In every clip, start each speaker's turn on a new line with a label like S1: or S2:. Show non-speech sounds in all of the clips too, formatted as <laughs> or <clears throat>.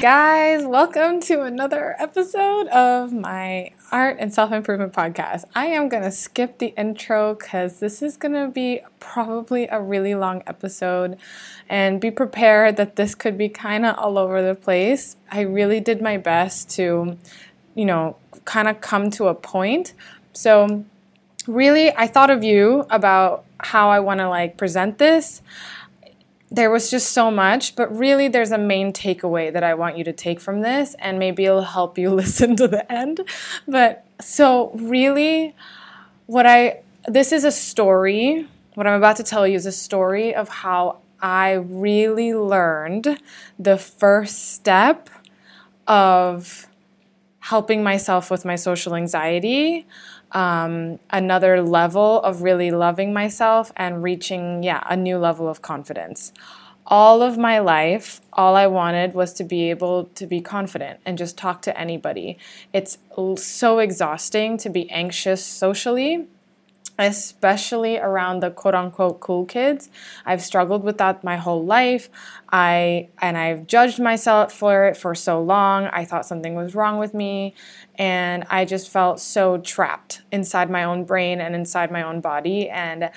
S1: Guys, welcome to another episode of my art and self improvement podcast. I am going to skip the intro because this is going to be probably a really long episode. And be prepared that this could be kind of all over the place. I really did my best to, you know, kind of come to a point. So, really, I thought of you about how I want to like present this there was just so much, but really there's a main takeaway that I want you to take from this, and maybe it'll help you <laughs> listen to the end. But so, really, what I this is a story. What I'm about to tell you is a story of how I really learned the first step of helping myself with my social anxiety um, another level of really loving myself and reaching, yeah, a new level of confidence. All of my life, all I wanted was to be able to be confident and just talk to anybody. It's so exhausting to be anxious socially especially around the quote unquote cool kids. I've struggled with that my whole life. I and I've judged myself for it for so long. I thought something was wrong with me and I just felt so trapped inside my own brain and inside my own body. And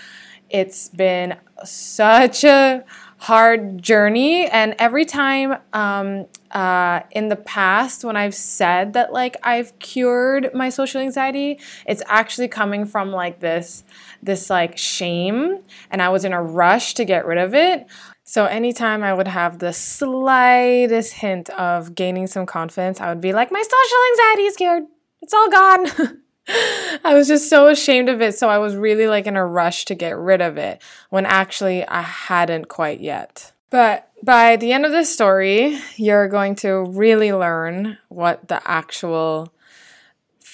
S1: it's been such a hard journey. And every time um, uh, in the past when i've said that like i've cured my social anxiety it's actually coming from like this this like shame. And i was in a rush to get rid of it so anytime i would have the slightest hint of gaining some confidence i would be like my social anxiety is cured it's all gone <laughs> I was just so ashamed of it. So I was really like in a rush to get rid of it when actually I hadn't quite yet. But by the end of this story, you're going to really learn what the actual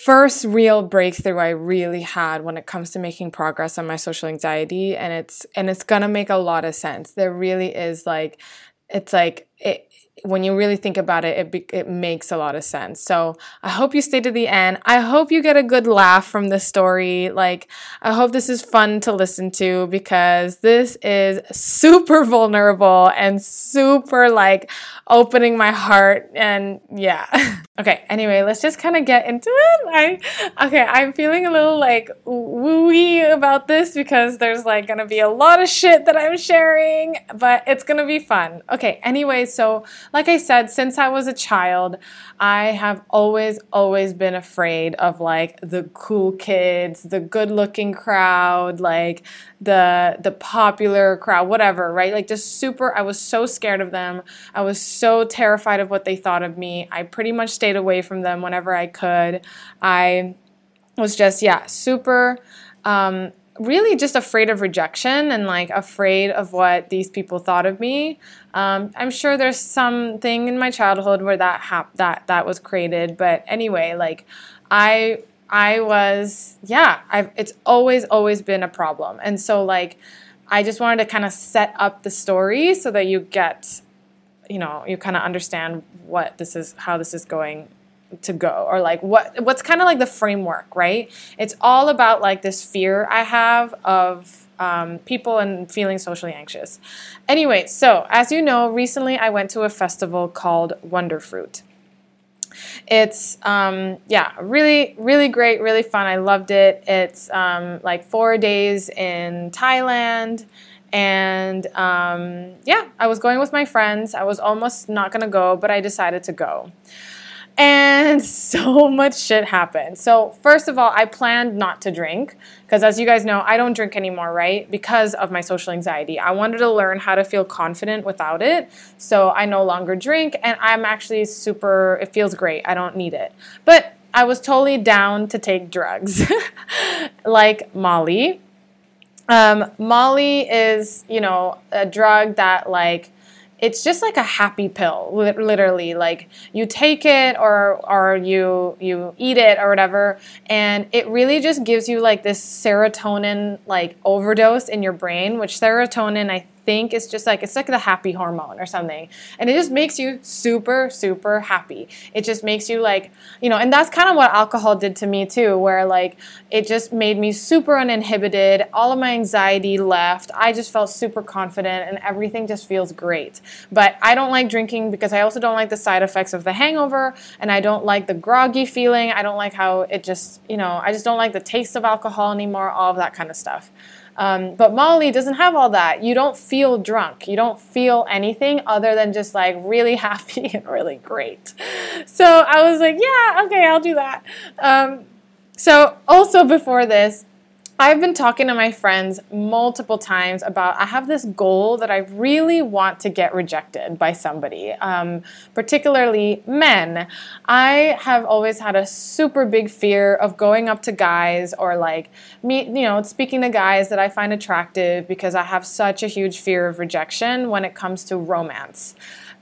S1: first real breakthrough I really had when it comes to making progress on my social anxiety and it's and it's going to make a lot of sense. There really is like it's like it when you really think about it, it, be, it makes a lot of sense. So I hope you stay to the end. I hope you get a good laugh from this story. Like, I hope this is fun to listen to because this is super vulnerable and super like opening my heart. And yeah. <laughs> okay. Anyway, let's just kind of get into it. I, okay. I'm feeling a little like wooey about this because there's like to be a lot of shit that I'm sharing, but it's to be fun. Okay. Anyway, so like I said, since I was a child, I have always, always been afraid of like the cool kids, the good looking crowd, like the the popular crowd, whatever, right? Like just super I was so scared of them. I was so terrified of what they thought of me. I pretty much stayed away from them whenever I could. I was just, yeah, super um, really just afraid of rejection and like afraid of what these people thought of me. Um, I'm sure there's something in my childhood where that hap- that that was created, but anyway, like I I was yeah, I've it's always always been a problem, and so like I just wanted to kind of set up the story so that you get you know you kind of understand what this is how this is going to go or like what what's kind of like the framework right? It's all about like this fear i have of um, people and feeling socially anxious. Anyway so as you know recently i went to a festival called wonderfruit it's um, yeah really really great really fun. I loved it. It's um, like four days in thailand and um, yeah i was going with my friends i was almost not to go but i decided to go and <laughs> so much shit happened. So, first of all, I planned not to drink because, as you guys know, I don't drink anymore, right? Because of my social anxiety. I wanted to learn how to feel confident without it. So, I no longer drink, and I'm actually super, it feels great. I don't need it. But I was totally down to take drugs <laughs> like Molly. Um, Molly is, you know, a drug that, like, it's just like a happy pill literally. Like you take it or or you you eat it or whatever and it really just gives you like this serotonin like overdose in your brain which serotonin i think it's just like it's like the happy hormone or something. And it just makes you super, super happy. It just makes you like, you know, and that's kind of what alcohol did to me too, where like it just made me super uninhibited. All of my anxiety left. I just felt super confident and everything just feels great. But I don't like drinking because I also don't like the side effects of the hangover and I don't like the groggy feeling. I don't like how it just, you know, I just don't like the taste of alcohol anymore, all of that kind of stuff. Um, but Molly doesn't have all that. You don't feel drunk. You don't feel anything other than just like really <laughs> happy and really great. So I was like, yeah, okay, I'll do that. Um, so also before this, I've been talking to my friends multiple times about I have this goal that I really want to get rejected by somebody, um, particularly men. I have always had a super big fear of going up to guys or like me, you know, speaking to guys that I find attractive because I have such a huge fear of rejection when it comes to romance.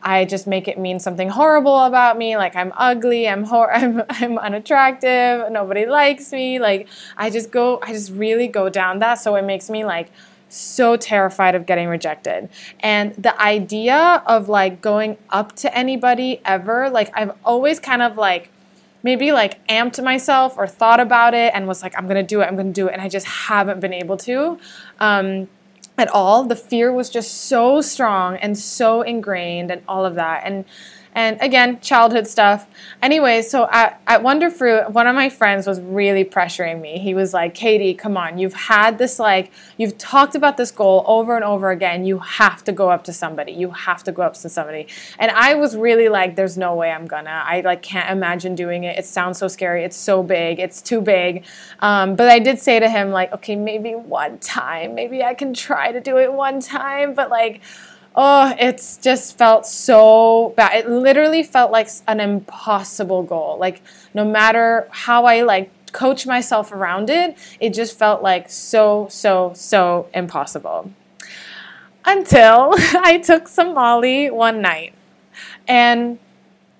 S1: I just make it mean something horrible about me, like I'm ugly, I'm hor- <laughs> I'm I'm unattractive, nobody likes me. Like I just go, I just really go down that. So it makes me like so terrified of getting rejected. And the idea of like going up to anybody ever, like I've always kind of like maybe like amped myself or thought about it and was like, I'm gonna do it, I'm gonna do it, and I just haven't been able to. Um, at all. The fear was just so strong and so ingrained and all of that. And and again, childhood stuff. Anyway, so at, at Wonderfruit, one of my friends was really pressuring me. He was like, Katie, come on, you've had this, like, you've talked about this goal over and over again. You have to go up to somebody. You have to go up to somebody. And I was really like, there's no way I'm gonna. I, like, can't imagine doing it. It sounds so scary. It's so big. It's too big. Um, but I did say to him, like, okay, maybe one time. Maybe I can try to do it one time. But, like, oh, it's just felt so bad. It literally felt like an impossible goal. Like no matter how I like coach myself around it, it just felt like so so so impossible. Until <laughs> I took some Molly one night. And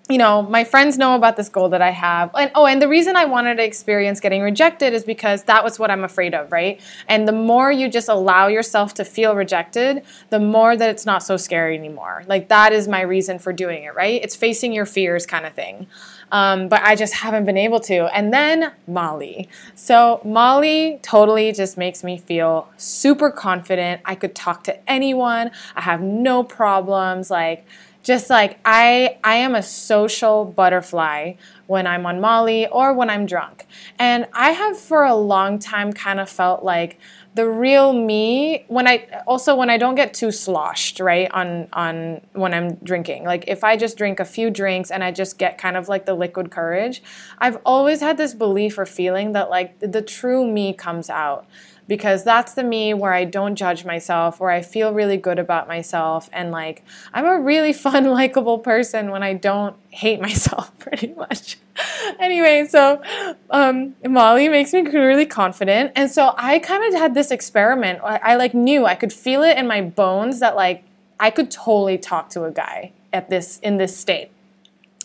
S1: you know, my friends know about this goal that I have. And oh, and the reason I wanted to experience getting rejected is because that was what I'm afraid of, right? And the more you just allow yourself to feel rejected, the more that it's not so scary anymore. Like that is my reason for doing it, right? It's facing your fears kind of thing. Um, but I just haven't been able to. And then Molly. So Molly totally just makes me feel super confident. I could talk to anyone. I have no problems. Like, just like I I am a social butterfly when I'm on Molly or when I'm drunk. And I have for a long time kind of felt like the real me when I also when I don't get too sloshed, right? On on when I'm drinking. Like if I just drink a few drinks and I just get kind of like the liquid courage, I've always had this belief or feeling that like the true me comes out because that's the me where I don't judge myself, where I feel really good about myself, and like I'm a really <laughs> fun, likable person when I don't hate <laughs> myself pretty much. <laughs> anyway, so um, Molly makes me really confident, and so I kind of had this experiment. I, I like knew I could feel it in my bones that like I could totally talk to a guy at this in this state.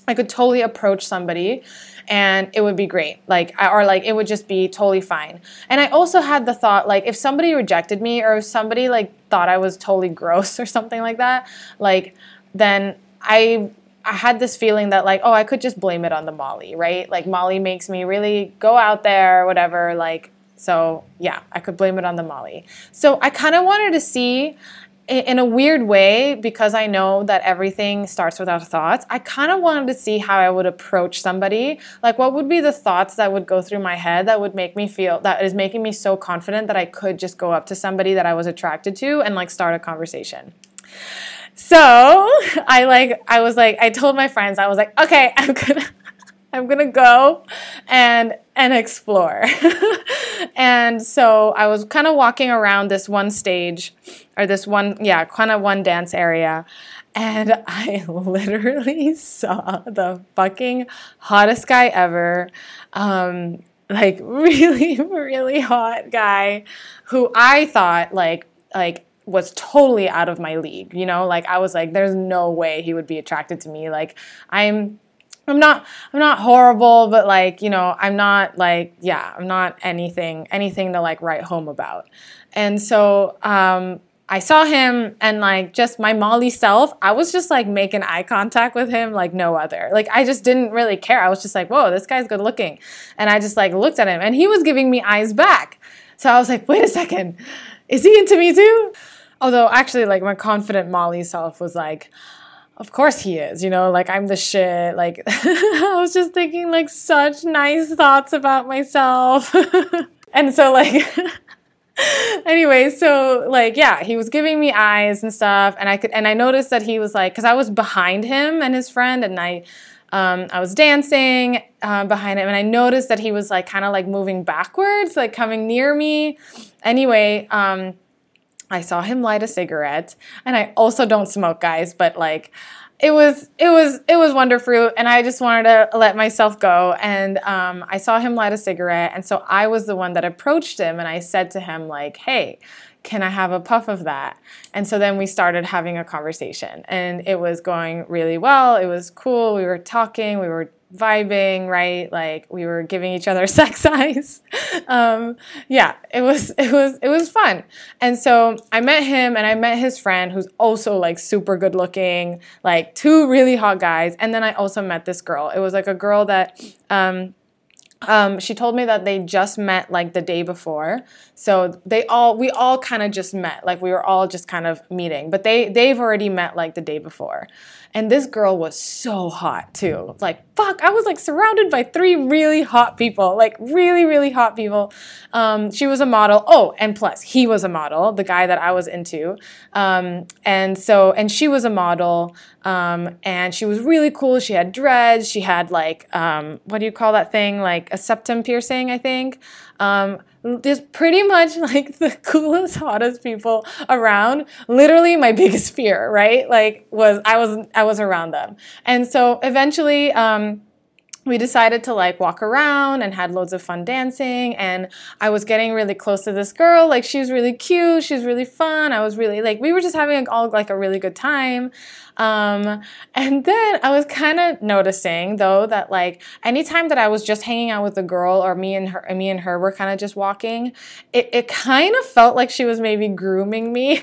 S1: I could totally approach somebody and it would be great. Like, or like it would just be totally fine. And I also had the thought, like, if somebody rejected me or if somebody like thought I was totally gross <laughs> or something like that, like, then I I had this feeling that like, oh, I could just blame it on the Molly, right? Like Molly makes me really go out there, whatever. Like, so yeah, I could blame it on the Molly. So I kind of wanted to see in a weird way, because I know that everything starts with our thoughts, I kind of wanted to see how I would approach somebody. Like, what would be the thoughts that would go through my head that would make me feel that is making me so confident that I could just go up to somebody that I was attracted to and like start a conversation. So <laughs> I like, I was like, I told my friends, I was like, okay, I'm gonna. <laughs> I'm gonna go and and explore. <laughs> and so I was kind of walking around this one stage or this one, yeah, kind of one dance area. And <laughs> I literally saw the fucking hottest guy ever. Um, like <laughs> really, really hot guy who I thought like like was totally out of my league. You know, like I was like, there's no way he would be attracted to me. Like I'm I'm not I'm not horrible, but like, you know, I'm not like, yeah, I'm not anything anything to like write home about. And so um I saw him and like just my Molly self, I was just like making eye contact with him like no other. Like I just didn't really care. I was just like, whoa, this guy's good looking. And I just like looked at him and he was giving me eyes back. So I was like, wait a second, is he into me too? Although actually like my confident Molly self was like, of course he is, you know, like I'm the shit. Like <laughs> I was just thinking like such nice thoughts about myself. <laughs> and so like <laughs> anyway, so like yeah, he was giving me eyes and stuff, and I could and I noticed that he was like because I was behind him and his friend, and I um, I was dancing uh, behind him, and I noticed that he was like kind of like moving backwards, like coming near me. Anyway, um, I saw him light a cigarette, and I also don't smoke, guys, but like it was it was it was wonderful and i just wanted to let myself go and um, i saw him light a cigarette and so i was the one that approached him and i said to him like hey can i have a puff of that? And so then we started having a conversation and it was going really well it was cool we were talking we were vibing, right? Like we were giving each other <laughs> sex eyes. um, yeah, it was it was it was fun. And so I met him and I met his friend who's also like super good looking, like two really hot guys. And then I also met this girl. It was like a girl that um, um, she told me that they just met like the day before so they all we all kind of just met like we were all just kind of meeting but they they've already met like the day before and this girl was so hot too. Like fuck i was like surrounded by three really hot people like really really hot people. Um, she was a model. Oh and plus he was a model the guy that i was into. Um, and so and she was a model um, and she was really cool. She had dreads. She had like um, what do you call that thing? Like a septum piercing i think just pretty much <laughs> like the coolest, hottest people around. Literally my <laughs> biggest fear, right? Like was I was I was around them. And so eventually um we decided to like walk around and had loads of fun dancing and i was getting really close to this girl like she was really cute she was really fun i was really like we were just having all like a really good time um, and then i was kind of noticing though that like anytime that i was just hanging out with a girl or me and her me and her were kind of just walking it, it kind of felt like she was maybe grooming me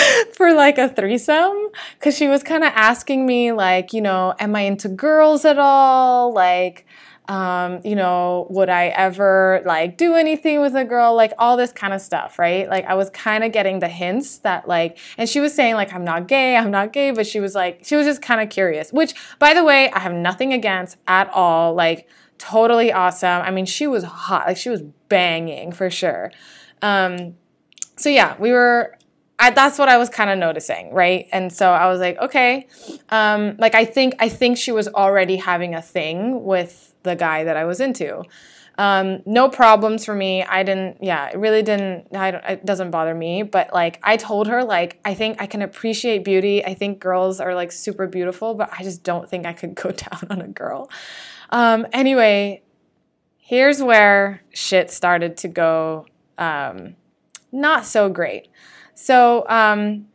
S1: <laughs> for like a threesome. Because she was kind of asking me like you know am i into girls at all? Like um, you know would i ever like do anything with a girl? Like all this kind of stuff right? Like i was kind of getting the hints that like and she was saying like i'm not gay i'm not gay but she was like she was just kind of curious which by the way i have nothing against at all like totally awesome. I mean she was hot like she was banging for sure. Um, so yeah we were I, that's what I was kind of noticing, right? And so I was like, okay, um, like I think I think she was already having a thing with the guy that I was into. Um, no problems for me. I didn't, yeah, it really didn't, it doesn't bother me. But like, I told her, like, I think I can appreciate beauty. I think girls are like super beautiful, but I just don't think I could go <laughs> down on a girl. Um, anyway, here's where shit started to go um, not so great. So um,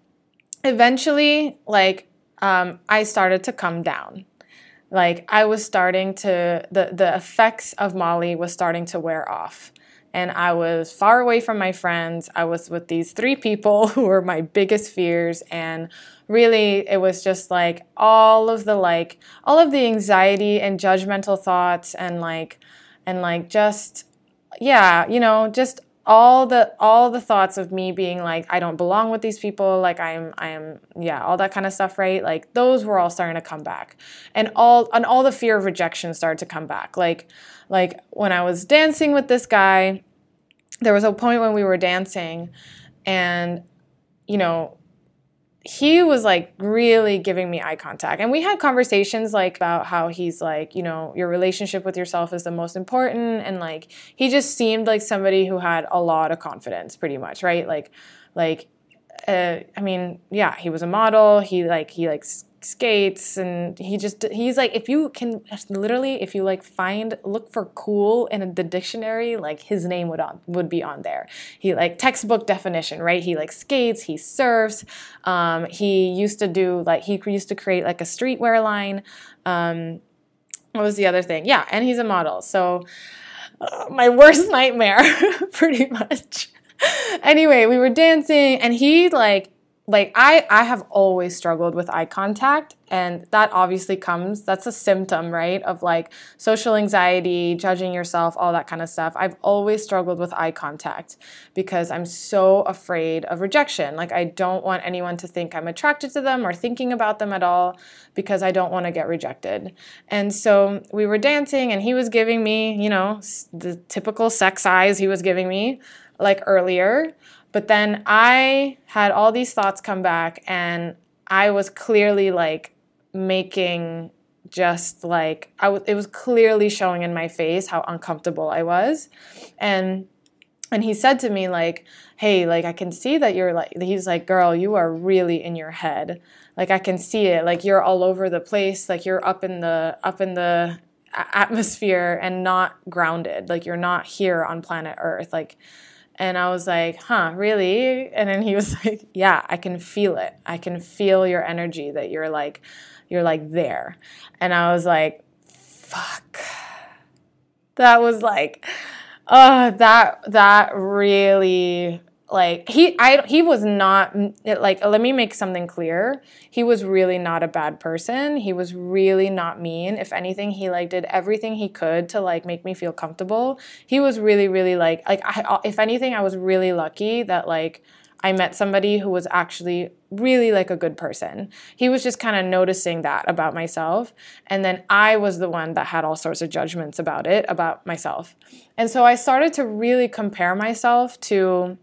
S1: eventually, like, um, I started to come down. Like, I was starting to, the, the effects of Molly was starting to wear off. And I was far away from my friends. I was with these three people <laughs> who were my biggest fears. And really, it was just like all of the, like, all of the anxiety and judgmental thoughts and, like, and, like, just, yeah, you know, just all the all the thoughts of me being like I don't belong with these people like I'm I am yeah all that kind of stuff right? Like those were all starting to come back. And all and all the fear of rejection started to come back. Like like when I was dancing with this guy there was a point when we were dancing and you know he was like really giving me eye contact. And we had conversations like about how he's like you know your relationship with yourself is the most important. And like he just seemed like somebody who had a lot of confidence pretty much right? Like like uh, i mean yeah he was a model. He like he likes skates and he just he's like if you can literally if you like find look for cool in the dictionary like his name would on would be on there. He like textbook definition right? He like skates he surfs um, he used to do like he used to create like a streetwear line um, what was the other thing? Yeah and he's a model. So uh, my worst <laughs> nightmare <laughs> pretty much <laughs> anyway, we were dancing and he like like I I have always struggled with eye contact and that obviously comes that's a symptom, right? Of like social anxiety, judging yourself, all that kind of stuff. I've always struggled with eye contact because I'm so afraid of rejection. Like I don't want anyone to think I'm attracted to them or thinking about them at all because I don't want to get rejected. And so we were dancing and he was giving me, you know, the typical sex eyes he was giving me like earlier but then I had all these thoughts come back, and I was clearly like making just like I w- it was clearly showing in my face how uncomfortable I was, and and he said to me like, "Hey, like I can see that you're like." He's like, "Girl, you are really in your head. Like I can see it. Like you're all over the place. Like you're up in the up in the atmosphere and not grounded. Like you're not here on planet Earth. Like." And I was like, huh, really? And then he was <laughs> like, yeah, I can feel it. I can feel your energy that you're like, you're like there. And I was like, fuck. That was like, uh, that, that really like he I he was not like let me make something clear. He was really not a bad person. He was really not mean. If anything, he like did everything he could to like make me feel comfortable. He was really really like like I if anything, I was really lucky that like I met somebody who was actually really like a good person. He was just kind of noticing that about myself. And then I was the one that had all sorts of judgments about it, about myself. And so I started to really compare myself to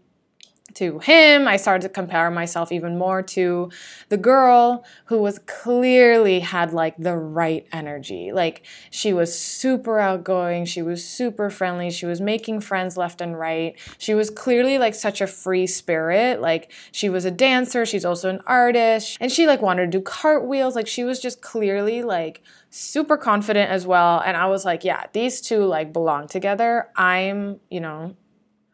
S1: to him. I started to compare myself even more to the girl who was clearly had like the right energy. Like she was super outgoing, she was super friendly, she was making friends left and right. She was clearly like such a free spirit. Like she was a dancer, she's also an artist, and she like wanted to do cartwheels. Like she was just clearly like super confident as well. And I was like, yeah, these two like belong together. I'm, you know,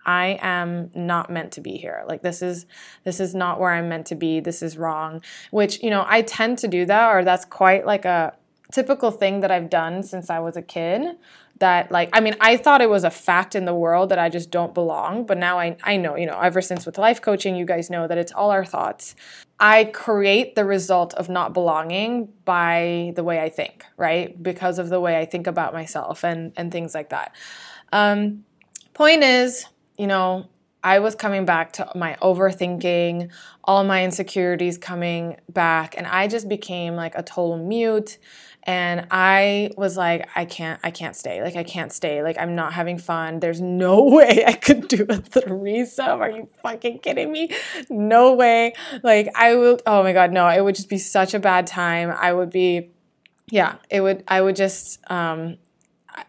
S1: I am not meant to be here. Like this is this is not where I'm meant to be. This is wrong. Which, you know, I tend to do that or that's quite like a typical thing that I've done since I was a kid that like I mean I thought it was a fact in the world that I just don't belong, but now I I know, you know, ever since with life coaching, you guys know that it's all our thoughts. I create the result of not belonging by the way I think, right? Because of the way I think about myself and and things like that. Um point is you know, I was coming back to my overthinking, all my insecurities coming back, and I just became like a total mute. And I was like, I can't, I can't stay. Like, I can't stay. Like, I'm not having fun. There's no <laughs> way I could do a threesome. Are you fucking kidding me? No way. Like, I will, oh my God, no, it would just be such a bad time. I would be, yeah, it would, I would just, um,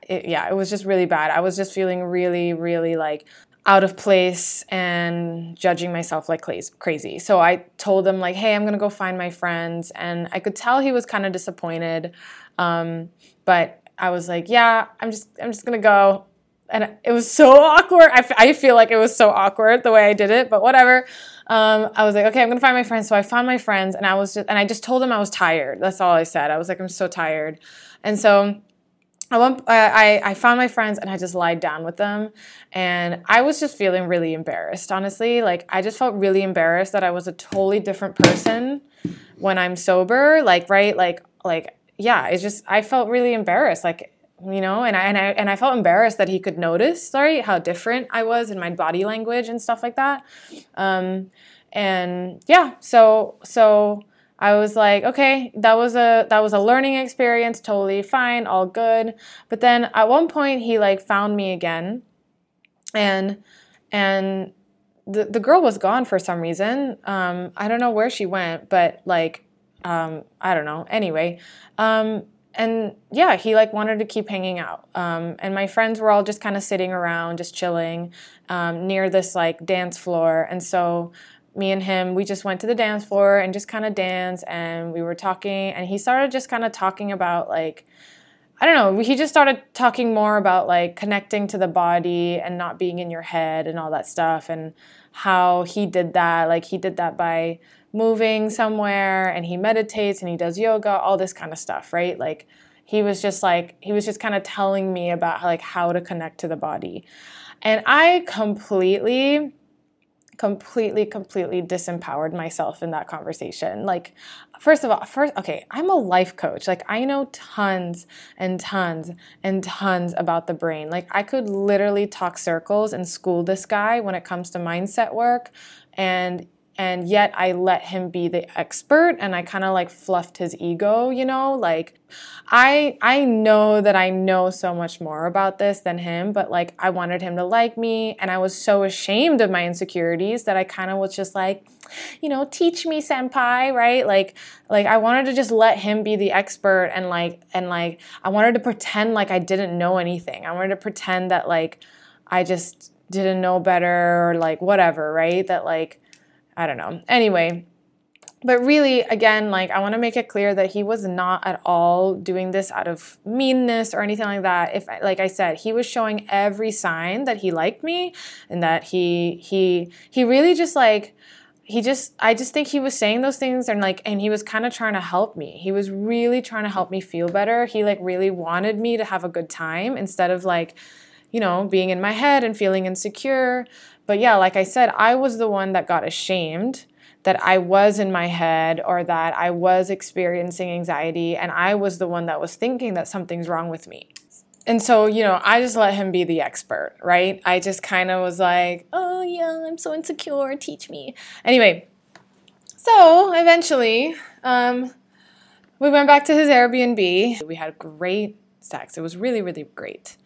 S1: it, yeah, it was just really bad. I was just feeling really, really like out of place and judging myself like crazy. So I told him like, "Hey, I'm gonna go find my friends," and I could tell he was kind of disappointed. Um, but I was like, "Yeah, I'm just I'm just gonna go." And it was so awkward. I, f- I feel like it was so awkward the way I did it, but whatever. Um, I was like, okay, I'm gonna find my friends. So I found my friends, and I was just, and I just told them I was tired. That's all I said. I was like, I'm so tired, and so I, went, I, I found my friends and I just lied down with them. And I was just feeling really embarrassed, honestly. Like, I just felt really embarrassed that I was a totally different person when I'm sober. Like, right? Like, like, yeah, it's just, I felt really embarrassed. Like, you know, and I, and I, and I felt embarrassed that he could notice, sorry, how different I was in my body language and stuff like that. Um, and yeah, so, so, I was like, okay, that was a that was a learning experience, totally fine, all good. But then at one point he like found me again and and the the girl was gone for some reason. Um, I don't know where she went, but like um, I don't know. Anyway, um, and yeah, he like wanted to keep hanging out. Um, and my friends were all just kind of sitting around, just chilling um, near this like dance floor. And so me and him, we just went to the dance floor and just kind of danced and we were talking and he started just kind of talking about like I don't know, he just started talking more about like connecting to the body and not being in your head and all that stuff and how he did that. Like he did that by moving somewhere and he meditates and he does yoga, all this kind of stuff, right? Like he was just like he was just kind of telling me about like how to connect to the body. And I completely completely completely disempowered myself in that conversation. Like first of all first okay i'm a life coach. Like i know tons and tons and tons about the brain. Like i could literally talk circles and school this guy when it comes to mindset work and and yet I let him be the expert and I kind of like fluffed his ego, you know? Like I I know that I know so much more about this than him, but like I wanted him to like me and I was so ashamed of my insecurities that I kind of was just like, you know, teach me senpai, right? Like like I wanted to just let him be the expert and like and like I wanted to pretend like I didn't know anything. I wanted to pretend that like I just didn't know better or like whatever, right? That like I don't know. Anyway, but really again like i want to make it clear that he was not at all doing this out of meanness or anything like that. If like i said he was showing every sign that he liked me and that he he he really just like he just i just think he was saying those things and like and he was kind of trying to help me. He was really trying to help me feel better. He like really wanted me to have a good time instead of like you know being in my head and feeling insecure but yeah, like I said, I was the one that got ashamed that I was in my head or that I was experiencing anxiety and I was the one that was thinking that something's wrong with me. And so, you know, I just let him be the expert, right? I just kind of was like, oh, yeah, I'm so insecure, teach me. Anyway, so eventually, um, we went back to his Airbnb. We had great sex. It was really, really great.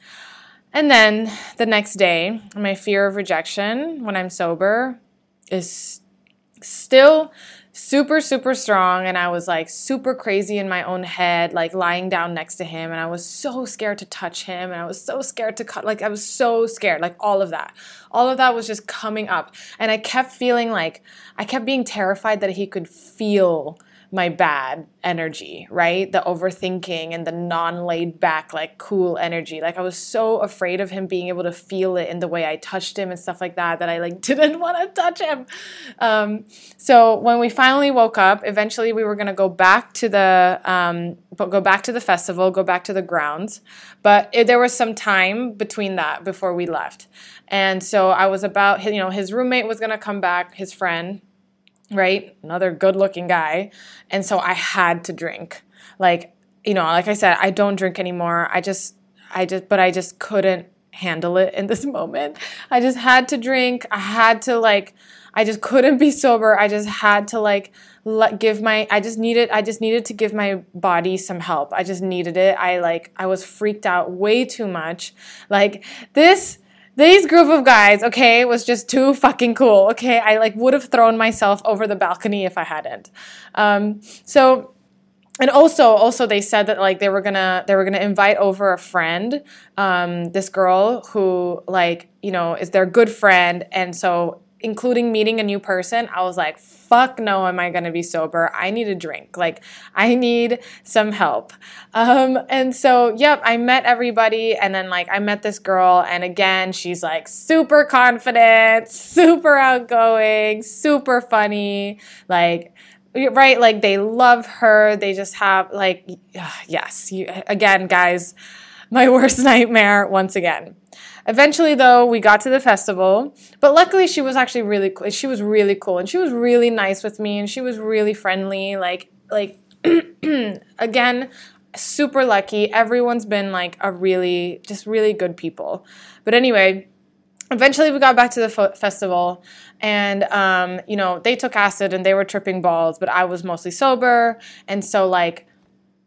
S1: And then the next day, my fear of rejection when I'm sober is still super super strong. And I was like super crazy in my own head like lying down next to him. And I was so scared to touch him. And I was so scared to cut like I was so scared like all of that. All of that was just coming up. And I kept feeling like I kept being terrified that he could feel my bad energy, right? The overthinking and the non laid back, like cool energy. Like I was so afraid of him being able to feel it in the way I touched him and stuff like that that I like <laughs> didn't want to touch him. Um, so when we finally woke up, eventually we were gonna go back to the um, go back to the festival, go back to the grounds. But it, there was some time between that before we left, and so I was about you know his roommate was gonna come back, his friend right? Another good looking guy. And so I had to drink. Like, you know, like I said, I don't drink anymore. I just, I just, but I just couldn't handle it in this <laughs> moment. I just had to drink. I had to, like, I just couldn't be sober. I just had to, like, let give my i just needed i just needed to give my body some help i just needed it i like i was freaked out way too much like this this group of guys, okay, was just too fucking cool. Okay, I like would have thrown myself over the balcony if I hadn't. Um, so and also also they said that like they were gonna they were gonna invite over a friend um, this girl who like you know is their good friend and so including meeting a new person, I was like, fuck no, am I gonna be sober? I need a drink. Like, I need some help. Um, and so, yep, I met everybody, and then like I met this girl, and again, she's like super confident, super outgoing, super funny, like right like they love her they just have like <sighs> yes you, again guys my <laughs> worst nightmare once again Eventually, though, we got to the festival, but luckily she was actually really cool. She was really cool and she was really nice with me and she was really friendly. Like, like <clears throat> again, super lucky. Everyone's been like a really, just really good people. But anyway, eventually we got back to the f- festival and um, you know they took acid and they were tripping balls but i was mostly sober and so like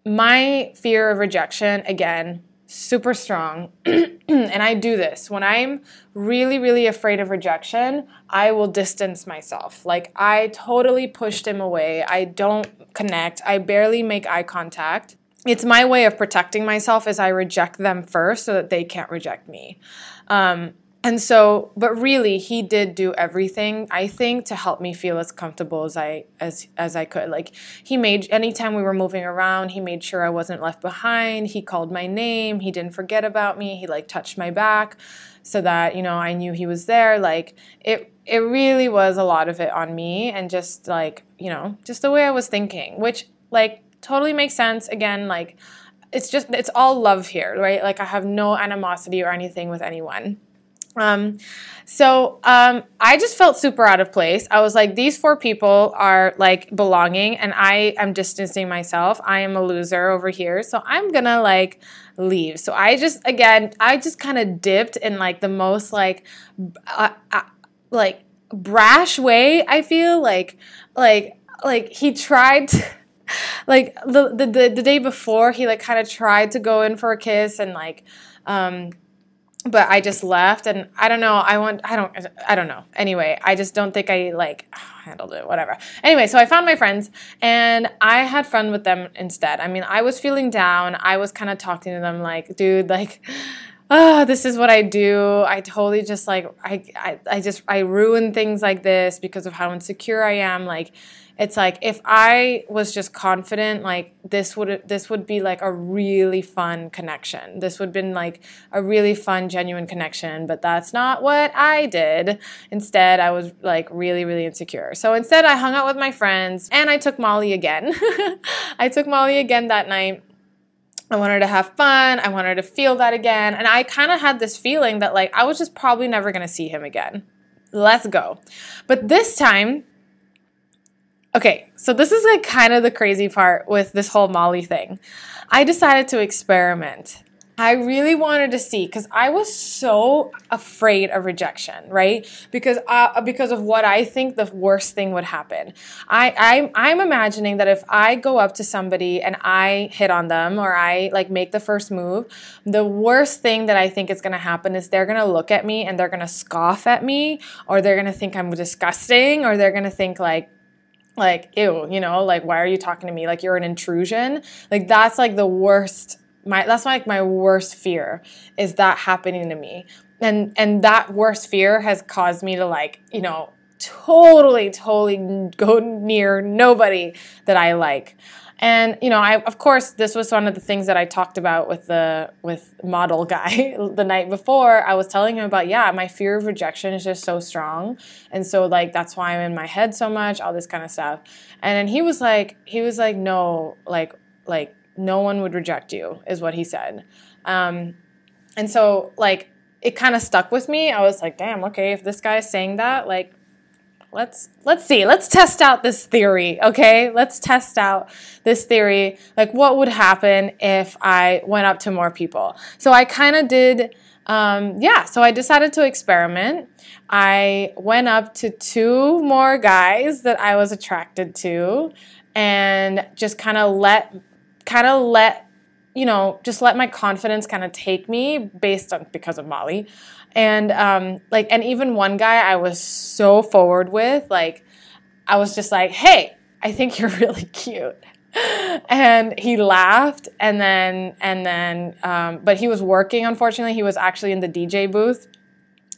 S1: my fear of rejection again super strong. <clears throat> and I do this. When I'm really, really afraid of rejection, I will distance myself. Like, I totally pushed him away. I don't connect. I barely make eye contact. It's my way of protecting myself as I reject them first so that they can't reject me. Um, and so but really he did do everything i think to help me feel as comfortable as i as as i could. Like he made anytime we were moving around he made sure i wasn't left behind. He called my name. He didn't forget about me. He like touched my back so that you know i knew he was there. Like it it really was a lot of it on me and just like you know just the way i was thinking which like totally makes sense. Again like it's just it's all love here right? Like i have no animosity or anything with anyone Um, so um, I just felt super out of place. I was like, these four people are like belonging, and I am distancing myself. I am a loser over here, so I'm gonna like leave. So I just again, I just kind of dipped in like the most like, uh, uh, like brash way. I feel like, like, like he tried. To, <laughs> like the, the the day before, he like kind of tried to go in for a kiss and like. Um, but I just left and I don't know. I want I don't I don't know. Anyway, I just don't think I like <sighs> handled it, whatever. Anyway, so I found my friends and I had fun with them instead. I mean, I was feeling down. I was kind of talking to them like, dude, like oh, <sighs> this is what I do. I totally just like I, I I just I ruin things like this because of how insecure I am. Like it's like if I was just confident, like this would this would be like a really fun connection. This would have been like a really fun, genuine connection. But that's not what I did. Instead, I was like really, really insecure. So instead, I hung out with my friends and I took Molly again. <laughs> I took Molly again that night. I wanted to have fun. I wanted to feel that again. And I kind of had this feeling that like I was just probably never going to see him again. Let's go. But this time, Okay, so this is like kind of the crazy part with this whole Molly thing. I decided to experiment. I really wanted to see because I was so afraid of rejection, right? Because uh, because of what I think the worst thing would happen. I I'm, I'm imagining that if I go up to somebody and I hit on them or I like make the first move, the worst thing that I think is going to happen is they're going to look at me and they're going to scoff at me or they're going to think I'm disgusting or they're going to think like like ew you know like why are you talking to me? Like you're an intrusion? Like that's like the worst my that's like my worst fear is that happening to me. And and that worst fear has caused me to like you know totally totally go near nobody that i like and you know, I of course this was one of the things that I talked about with the with model guy <laughs> the night before. I was telling him about yeah, my fear of rejection is just so strong, and so like that's why I'm in my head so much, all this kind of stuff. And then he was like, he was like, no, like like no one would reject you, is what he said. Um, and so like it kind of stuck with me. I was like, damn, okay, if this guy is saying that, like let's let's see. Let's test out this theory okay? Let's test out this theory. Like what would happen if i went up to more people? So i kind of did um, yeah. So i decided to experiment. I went up to two more guys that i was attracted to and just kind of let kind of let you know just let my confidence kind of take me based on because of molly and um, like, and even one guy I was so forward with, like, I was just like, hey, I think you're <laughs> really cute. and he laughed and then and then um, but he was working unfortunately. He was actually in the dj booth.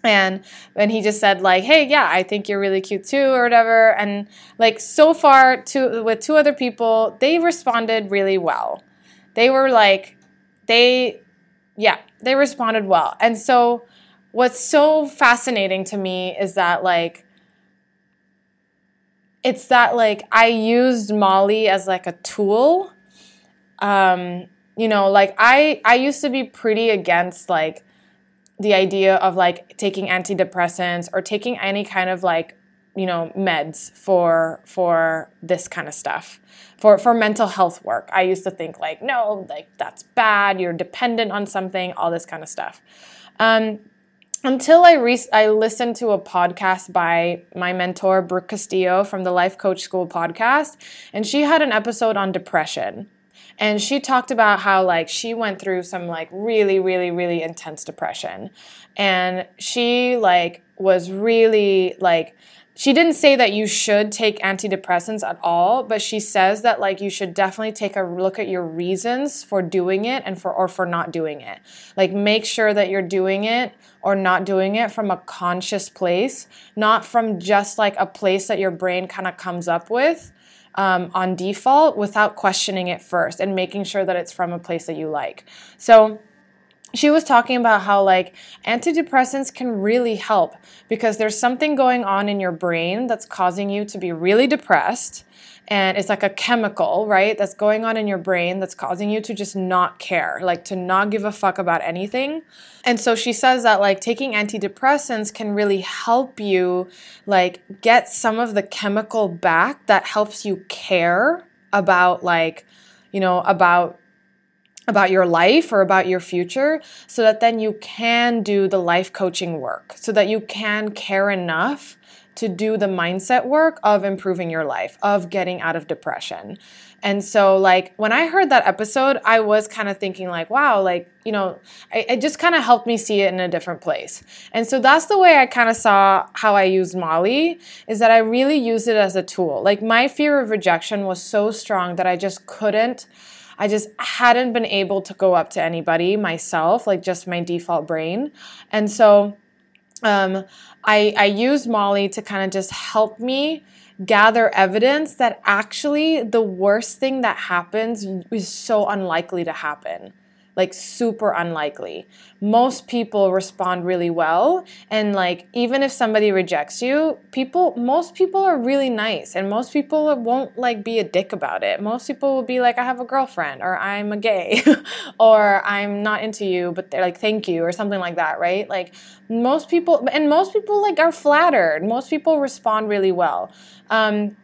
S1: And then he just said like hey yeah i think you're really cute too or whatever. And like so far two with two other people they responded really well. They were like they yeah they responded well. And so what's so fascinating to me is that like it's that like I used Molly as like a tool. Um, you know, like I I used to be pretty against like the idea of like taking antidepressants or taking any kind of like you know meds for for this kind of stuff. For for mental health work. I used to think like no like that's bad. You're dependent on something all this kind of stuff. Um, until I re- I listened to a podcast by my mentor Brooke Castillo from the Life Coach School podcast, and she had an episode on depression. And she talked about how like she went through some like really really really intense depression. And she like was really like she didn't say that you should take antidepressants at all, but she says that like you should definitely take a look at your reasons for doing it and for or for not doing it. Like make sure that you're doing it or not doing it from a conscious place, not from just like a place that your brain kind of comes up with um, on default without questioning it first and making sure that it's from a place that you like. So she was talking about how like antidepressants can really help because there's something going on in your brain that's causing you to be really depressed and it's like a chemical, right? That's going on in your brain that's causing you to just not care, like to not give a fuck about anything. And so she says that like taking antidepressants can really help you like get some of the chemical back that helps you care about like, you know, about about your life or about your future so that then you can do the life coaching work so that you can care enough to do the mindset work of improving your life, of getting out of depression. And so, like, when I heard that episode, I was kind of thinking, like, wow, like, you know, I, it just kind of helped me see it in a different place. And so that's the way I kind of saw how I used Molly, is that I really used it as a tool. Like, my fear of rejection was so strong that I just couldn't. I just hadn't been able to go up to anybody myself, like just my default brain. And so um, I, I used Molly to kind of just help me gather evidence that actually the worst thing that happens is so unlikely to happen like super unlikely. Most people respond really well and like even if somebody rejects you, people most people are really nice and most people won't like be a dick about it. Most people will be like I have a girlfriend or I'm a gay <laughs> or I'm not into you but they're like thank you or something like that, right? Like most people and most people like are flattered. Most people respond really well. Um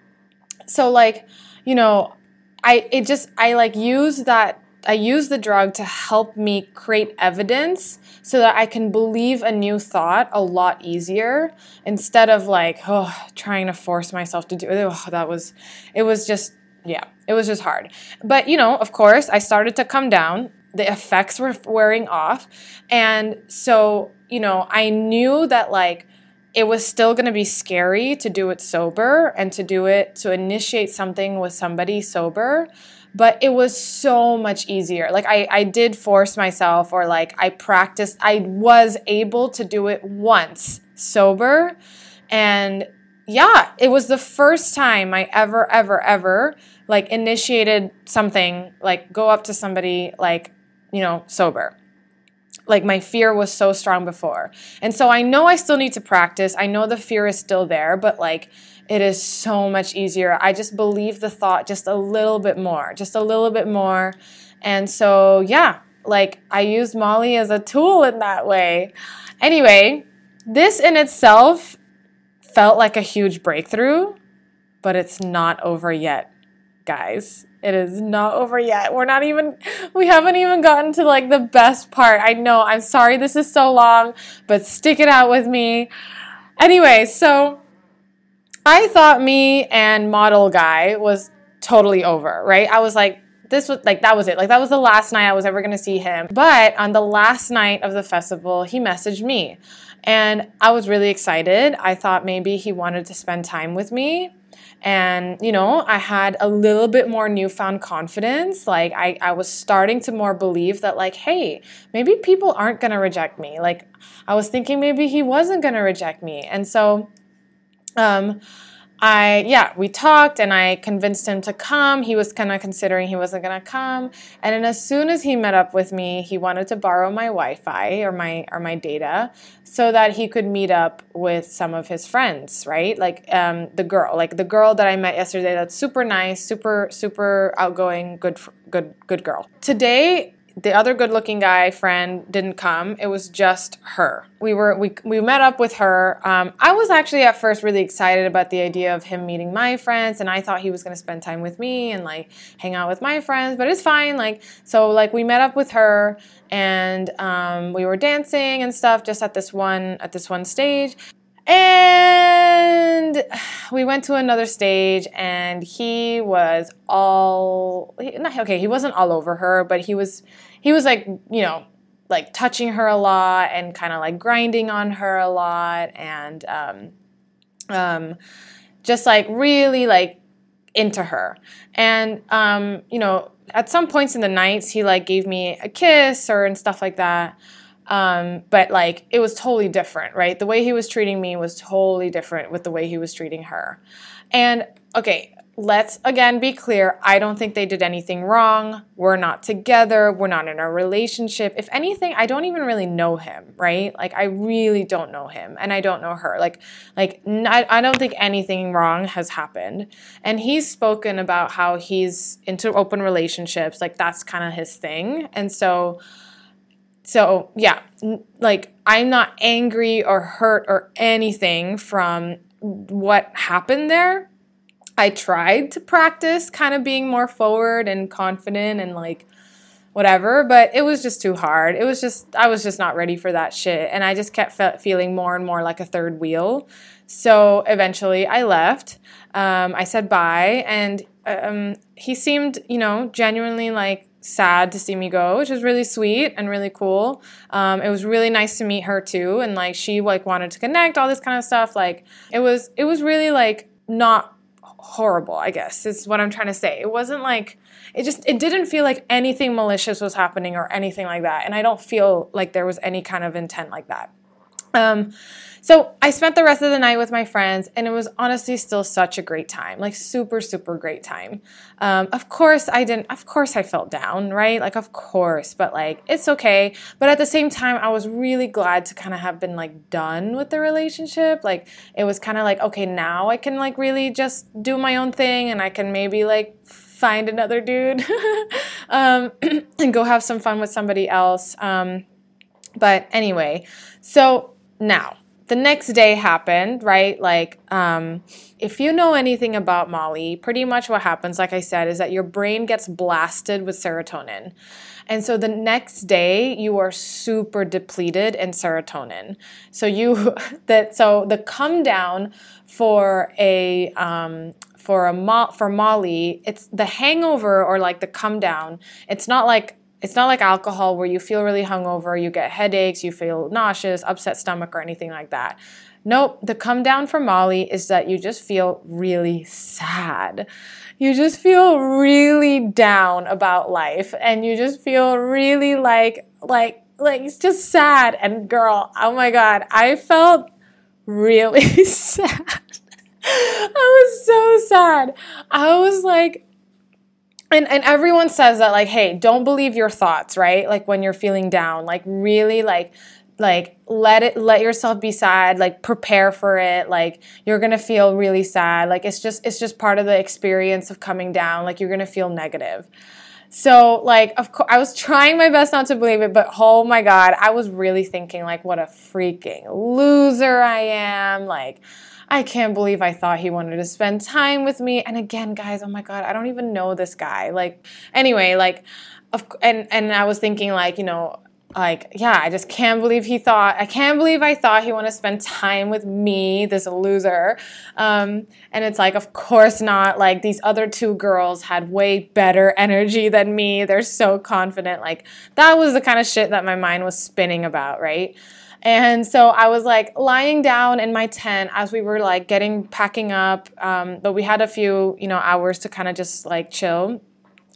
S1: so like, you know, I it just I like use that I use the drug to help me create evidence so that I can believe a new thought a lot easier instead of like, oh, trying to force myself to do it. Oh, that was, it was just, yeah, it was just hard. But, you know, of course, I started to come down. The effects were wearing off. And so, you know, I knew that like, it was still going to be scary to do it sober and to do it to initiate something with somebody sober but it was so much easier. Like I, I did force myself or like I practiced, I was able to do it once sober. And yeah, it was the first time I ever, ever, ever like initiated something, like go up to somebody like, you know, sober like my fear was so strong before. And so I know I still need to practice. I know the fear is still there, but like it is so much easier. I just believe the thought just a little bit more, just a little bit more. And so, yeah, like I used Molly as a tool in that way. Anyway, this in itself felt like a huge breakthrough, but it's not over yet, guys. It is not over yet. We're not even, we haven't even gotten to like the best part. I know, I'm sorry this is so long, but stick it out with me. Anyway, so I thought me and model guy was totally over, right? I was like, this was like that was it. Like that was the last night I was ever gonna see him. But on the last night of the festival, he messaged me. And I was really excited. I thought maybe he wanted to spend time with me. And, you know, I had a little bit more newfound confidence. Like, I, I was starting to more believe that, like, hey, maybe people aren't gonna reject me. Like, I was thinking maybe he wasn't gonna reject me. And so, um, I yeah, we talked and I convinced him to come. He was kind of considering he wasn't going to come. And then as soon as he met up with me, he wanted to borrow my Wi-Fi or my or my data so that he could meet up with some of his friends, right? Like um, the girl, like the girl that I met yesterday that's super nice, super super outgoing, good good good girl. Today the other good looking guy friend didn't come it was just her we were we, we met up with her um, i was actually at first really excited about the idea of him meeting my friends and i thought he was going to spend time with me and like hang out with my friends but it's fine like so like we met up with her and um, we were dancing and stuff just at this one at this one stage and we went to another stage, and he was all okay. He wasn't all over her, but he was he was like you know like touching her a lot and kind of like grinding on her a lot, and um, um, just like really like into her. And um, you know, at some points in the nights, he like gave me a kiss or and stuff like that. Um, but like it was totally different, right? The way he was treating me was totally different with the way he was treating her. And okay, let's again be clear I don't think they did anything wrong. We're not together. We're not in a relationship. If anything, I don't even really know him, right? Like, I really don't know him and I don't know her. Like, like I, don't think anything wrong has happened. And he's spoken about how he's into open relationships. Like, that's kind of his thing. And so, so yeah, like, I'm not angry or hurt or anything from what happened there I tried to practice kind of being more forward and confident and like whatever, but it was just too hard. It was just, I was just not ready for that shit. And I just kept fe- feeling more and more like a third wheel. So eventually I left. Um, I said bye. And um, he seemed, you know, genuinely like sad to see me go, which was really sweet and really cool. Um, it was really nice to meet her too. And like she like wanted to connect, all this kind of stuff. Like it was, it was really like not horrible, I guess, is what I'm trying to say. It wasn't like, it just, it didn't feel like anything malicious was happening or anything like that. And I don't feel like there was any kind of intent like that. Um, so I spent the rest of the night with my friends, and it was honestly still such a great time, like super, super great time. Um, of course, I didn't. Of course, I felt down, right? Like, of course, but like it's okay. But at the same time, I was really glad to kind of have been like done with the relationship. Like, it was kind of like okay, now I can like really just do my own thing, and I can maybe like find another dude <laughs> um, <clears throat> and go have some fun with somebody else. Um, but anyway, so now the next day happened, right? Like, um, if you know anything about Molly, pretty much what happens, like I said, is that your brain gets blasted with serotonin. And so the next day you are super depleted in serotonin. So you <laughs> that so the come down for a um, for a mo- for Molly, it's the hangover or like the come down. It's not like it's not like alcohol where you feel really hungover, you get headaches, you feel nauseous, upset stomach, or anything like that. Nope, the come down for Molly is that you just feel really sad. You just feel really down about life and you just feel really like, like, like it's just sad. And girl, oh my God, I felt really <laughs> sad. I was so sad. I was like, and and everyone says that like hey don't believe your thoughts right? Like when you're feeling down like really like like let it let yourself be sad like prepare for it like you're gonna feel really sad like it's just it's just part of the experience of coming down like you're gonna feel negative. So like of course i was trying my best not to believe it but oh my god i was really thinking like what a freaking loser i am like I can't believe I thought he wanted to spend time with me. And again, guys, oh my God, I don't even know this guy. Like, anyway, like, of, and, and I was thinking, like, you know, like, yeah, I just can't believe he thought, I can't believe I thought he wanted to spend time with me, this loser. Um, and it's like, of course not. Like, these other two girls had way better energy than me. They're so confident. Like, that was the kind of shit that my mind was spinning about, right? And so I was like lying down in my tent as we were like getting packing up. Um, but we had a few, you know, hours to kind of just like chill.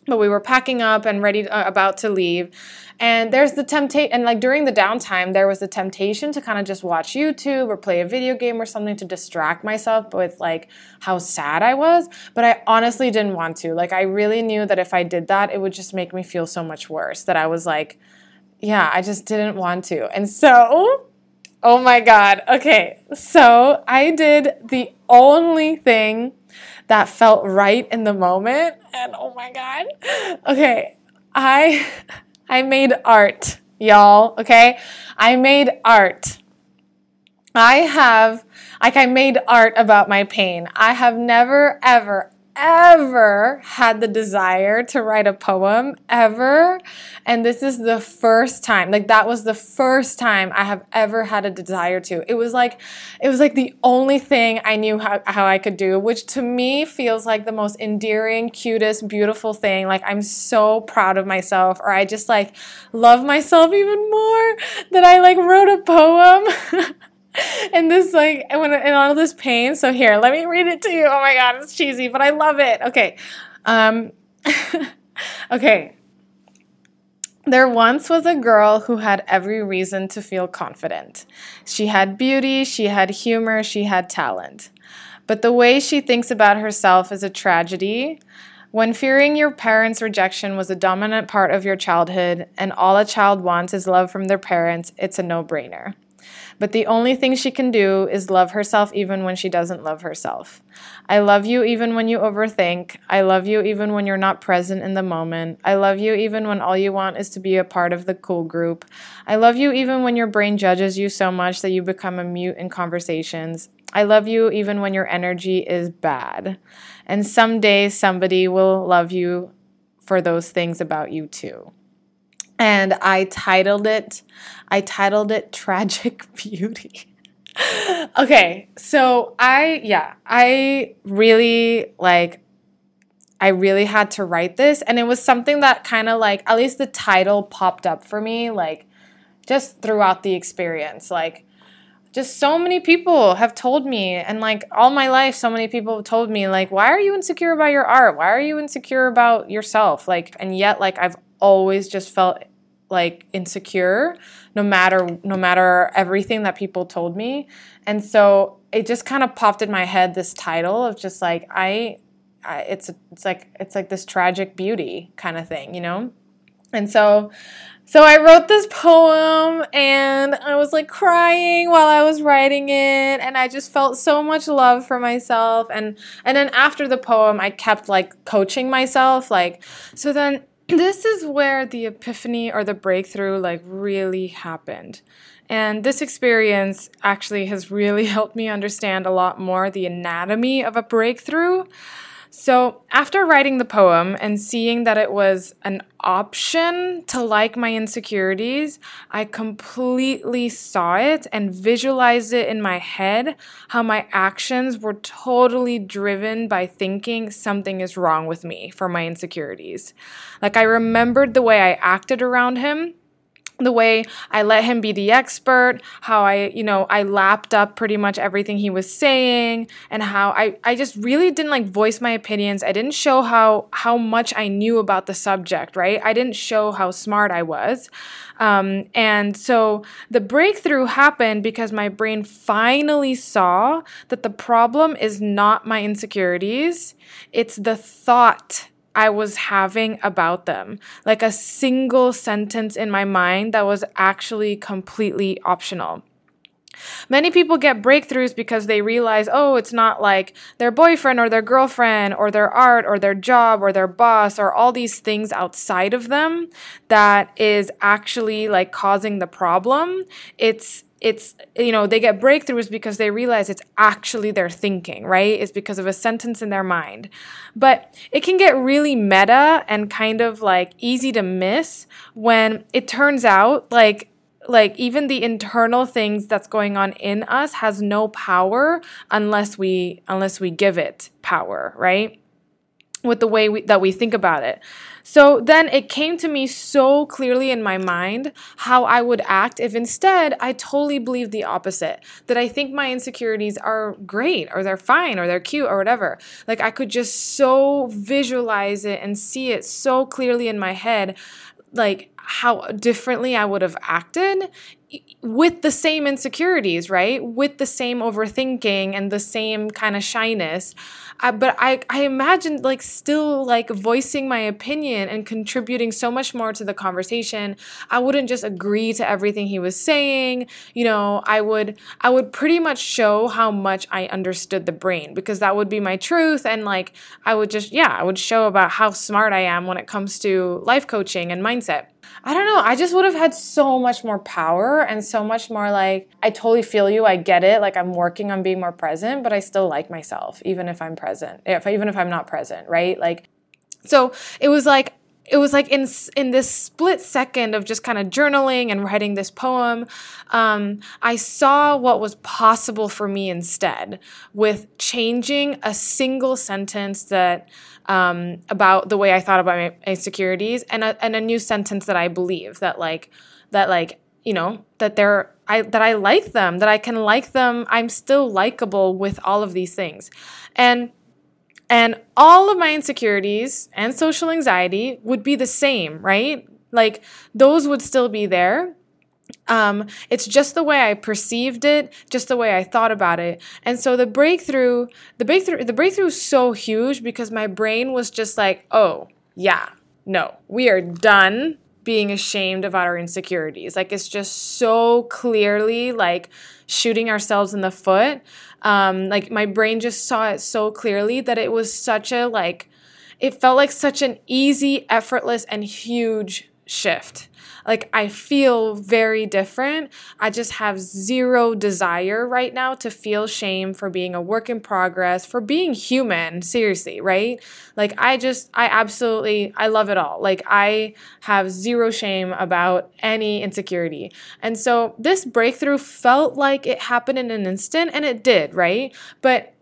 S1: But we were packing up and ready, to, uh, about to leave. And there's the temptation, and like during the downtime, there was the temptation to kind of just watch YouTube or play a video game or something to distract myself with like how sad I was. But I honestly didn't want to. Like, I really knew that if I did that, it would just make me feel so much worse. That I was like, yeah, I just didn't want to. And so, oh my God. Okay. So I did the only thing that felt right in the moment. And oh my God. Okay. I, I made art, y'all. Okay. I made art. I have, like, I made art about my pain. I have never, ever, ever had the desire to write a poem ever. And this is the first time, like that was the first time I have ever had a desire to. It was like, it was like the only thing I knew how, how I could do, which to me feels like the most endearing, cutest, beautiful thing. Like I'm so proud of myself, or I just like love myself even more that I like wrote a poem. <laughs> <laughs> and this like when and all this pain. So here, let me read it to you. Oh my god, it's cheesy, but I love it. Okay. Um <laughs> okay. There once was a girl who had every reason to feel confident. She had beauty, she had humor, she had talent. but the way she thinks about herself is a tragedy. When fearing your parents' rejection was a dominant part of your childhood and all a child wants is love from their parents, it's a no brainer. But the only thing she can do is love herself even when she doesn't love herself. I love you even when you overthink. I love you even when you're not present in the moment. I love you even when all you want is to be a part of the cool group. I love you even when your brain judges you so much that you become a mute in conversations. I love you even when your energy is bad. And someday somebody will love you for those things about you too and I titled it I titled it Tragic <laughs> Beauty. okay, so I yeah, I really like I really had to write this. And it was something that kind of like at least the title popped up for me like just throughout the experience. Like just so many people have told me and like all my life so many people have told me like why are you insecure about your art? Why are you insecure about yourself? Like and yet like i've always just felt like insecure no matter no matter everything that people told me. And so it just kind of popped in my head this title of just like i, I it's it's like it's like this tragic beauty kind of thing you know? And so so I wrote this poem and I was like crying while I was writing it and I just felt so much love for myself. And and then after the poem I kept like coaching myself like so then this is where the epiphany or the breakthrough like really happened. And this experience actually has really <laughs> helped me understand a lot more the anatomy of a breakthrough. So, after writing the poem and seeing that it was an option to like my insecurities, I completely saw it and visualized it in my head how my actions were totally driven by thinking something is wrong with me for my insecurities. Like, I remembered the way I acted around him the way I let him be the expert, how I, you know, I lapped up pretty much everything he was saying and how I, I just really didn't like voice my opinions. I didn't show how how much I knew about the subject, right? I didn't show how smart I was. Um, and so the breakthrough happened because my brain finally saw that the problem is not my insecurities, it's the thought I was having about them. Like a single sentence in my mind that was actually completely optional. Many people get breakthroughs because they realize, oh, it's not like their boyfriend or their girlfriend or their art or their job or their boss or all these things outside of them that is actually like causing the problem. It's it's you know they get breakthroughs because they realize it's actually their thinking right? It's because of a sentence in their mind. But it can get really meta and kind of like easy to miss when it turns out like like even the internal things that's going on in us has no power unless we unless we give it power right? With the way we, that we think about it so then it came to me so clearly in my mind how I would act if instead I totally believed the opposite that I think my insecurities are great or they're fine or they're cute or whatever. Like I could just so visualize it and see it so clearly in my head like how differently I would have acted with the same insecurities, right? With the same overthinking and the same kind of shyness. I, but I, I imagined like still like voicing my opinion and contributing so much more to the conversation. I wouldn't just agree to everything he was saying. You know, I would I would pretty much show how much I understood the brain because that would be my truth. And like I would just yeah, I would show about how smart I am when it comes to life coaching and mindset. I don't know. I just would have had so much more power and so much more like, I totally feel you. I get it. Like, I'm working on being more present, but I still like myself, even if I'm present, if, even if I'm not present, right? Like, so it was like, it was like in in this split second of just kind of journaling and writing this poem, um, I saw what was possible for me instead with changing a single sentence that um, about the way I thought about my insecurities and a, and a new sentence that I believe that like that like you know that they're I that I like them that I can like them. I'm still likable with all of these things. And and all of my insecurities and social anxiety would be the same right? Like those would still be there Um, it's just the way I perceived it, just the way I thought about it. And so the breakthrough, the breakthrough, the breakthrough is so huge because my brain was just like, oh, yeah, no, we are done being ashamed about our insecurities. Like it's just so clearly like shooting ourselves in the foot. Um, like my brain just saw it so clearly that it was such a like, it felt like such an easy, effortless, and huge shift. Like I feel very different. I just have zero desire right now to feel shame for being a work in progress, for being human, seriously, right? Like I just I absolutely I love it all. Like I have zero shame about any insecurity. And so this breakthrough felt like it happened in an instant and it did, right? But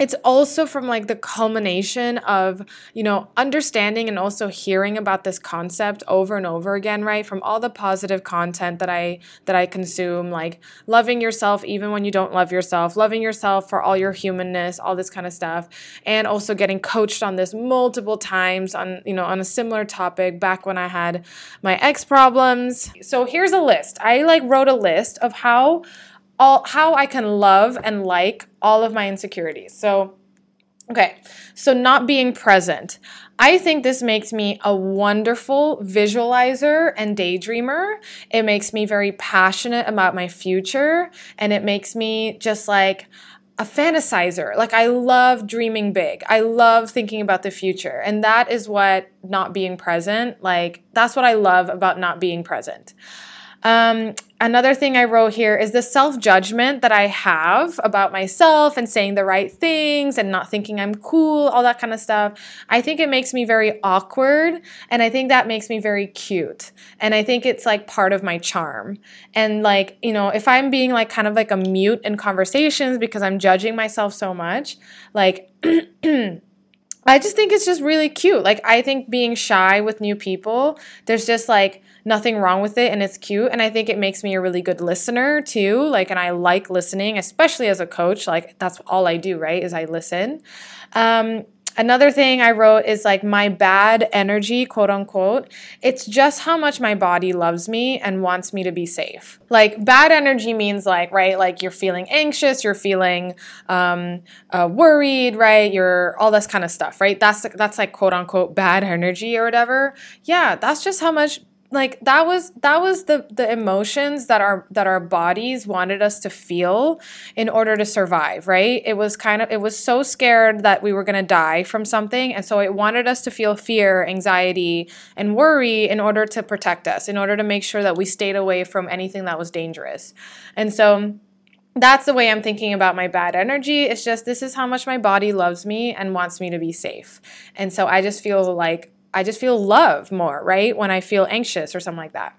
S1: it's also from like the culmination of you know understanding and also hearing about this concept over and over again right? From all the positive content that i that i consume like loving yourself even when you don't love yourself loving yourself for all your humanness all this kind of stuff and also getting coached on this multiple times on you know on a similar topic back when i had my ex problems. So here's a list. I like wrote a list of how all how I can love and like all of my insecurities. So okay, so not being present. I think this makes me a wonderful visualizer and daydreamer. It makes me very passionate about my future and it makes me just like a fantasizer. Like I love dreaming big. I love thinking about the future. And that is what not being present, like that's what I love about not being present. Um, another thing I wrote here is the self judgment that I have about myself and saying the right things and not thinking I'm cool, all that kind of stuff. I think it makes me very awkward and I think that makes me very cute. And I think it's like part of my charm. And like, you know, if I'm being like kind of like a mute in conversations because I'm judging myself so much, like, <clears throat> I just think it's just really cute. Like, I think being shy with new people, there's just like, nothing wrong with it and it's cute and i think it makes me a really good listener too like and i like listening especially as a coach like that's all i do right is i listen um, another thing I wrote is like my bad energy, quote unquote. It's just how much my body loves me and wants me to be safe. Like bad energy means like, right, like you're feeling anxious, you're feeling um, uh, worried, right? You're all this kind of stuff, right? That's that's like quote unquote bad <laughs> energy or whatever. Yeah, that's just how much like that was that was the the emotions that our that our bodies wanted us to feel in order to survive right it was kind of it was so scared that we were going to die from something and so it wanted us to feel fear anxiety and worry in order to protect us in order to make sure that we stayed away from anything that was dangerous and so that's the way I'm thinking about my bad energy. It's just this is how much my body loves me and wants me to be safe. And so I just feel like I just feel love more, right? When I feel anxious or something like that.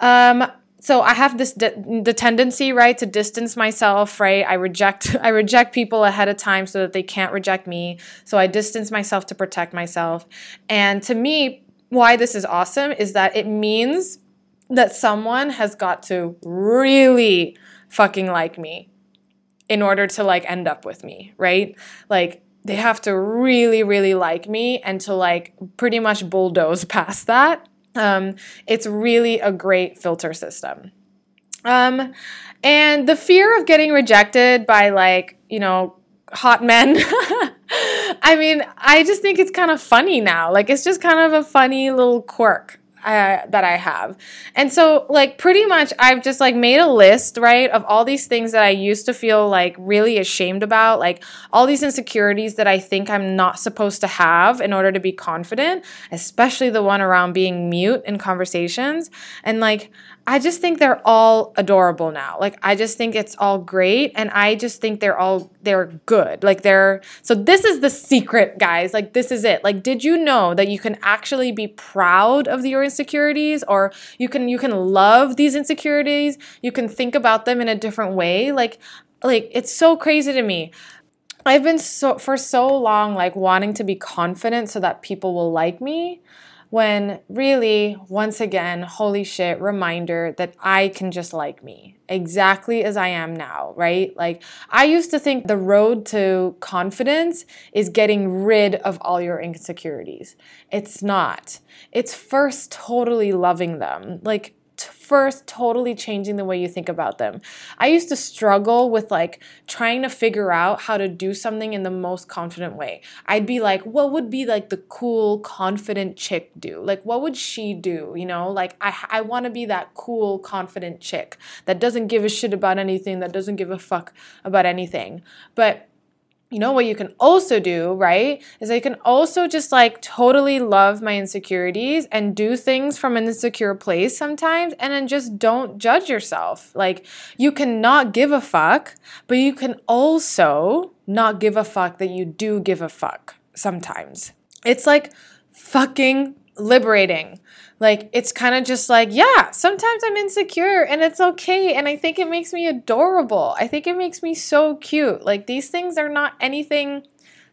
S1: Um, so I have this the tendency, right, to distance myself, right? I reject <laughs> I reject people ahead of time so that they can't reject me. So I distance myself to protect myself. And to me, why this is awesome is that it means that someone has got to really fucking like me in order to like end up with me, right? Like they have to really, really like me and to like pretty much bulldoze <laughs> past that. Um, it's really a great filter system. Um, and the fear of getting rejected by like, you know, hot men. <laughs> I mean, I just think it's kind of funny now. Like, it's just kind of a funny little quirk uh, that I have. And so, like, pretty much, I've just like made a list, right, of all these things that I used to feel like really ashamed about, like all these insecurities that I think I'm not supposed to have in order to be confident, especially the one around being mute in conversations. And like, I just think they're all adorable now. Like I just think it's all great and I just think they're all they're good. Like they're so this is the secret, guys. Like this is it. Like did you know that you can actually be proud of your insecurities or you can you can love these insecurities? You can think about them in a different way. Like like it's so crazy to me. I've been so for so long like wanting to be confident so that people will like me when really, once again, holy shit, reminder that I can just like me exactly as I am now, right? Like, I used to think the road to confidence is getting rid of all your insecurities. It's not. It's first totally loving them. Like, first totally changing the way you think about them. I used to struggle with like trying to figure out how to do something in the most confident way. I'd be like, what would be like the cool, confident chick do? Like, what would she do? You know, like I, I want to be that cool, confident chick that doesn't give a shit about anything, that doesn't give a fuck about anything. But you know what you can also do, right? Is I can also just like totally love my insecurities and do things from an insecure place sometimes and then just don't judge yourself. Like you cannot give a fuck, but you can also not give a fuck that you do give a fuck sometimes. It's like fucking liberating. Like it's kind of just like, yeah, sometimes I'm insecure and it's okay. And I think it makes me adorable. I think it makes me so cute. Like these things are not anything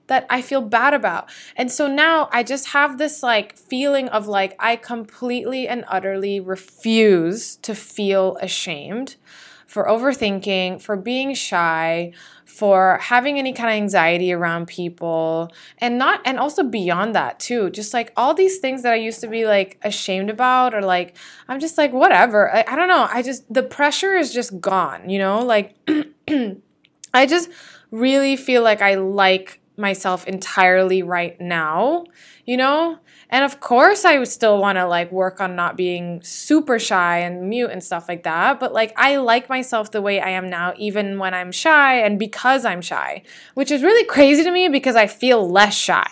S1: that I feel bad about. And so now I just have this like feeling of like I completely and utterly refuse to feel ashamed for overthinking, for being shy, for having any kind of anxiety around people and not and also beyond that too just like all these things that i used to be like ashamed about or like i'm just like whatever. I, I don't know. I just the pressure is just gone you know? Like <clears throat> i just really feel like i like myself entirely right now you know and of course, I would still want to like work on not being super shy and mute and stuff like that. But like, I like myself the way I am now, even when I'm shy and because I'm shy, which is really crazy to me because I feel less shy.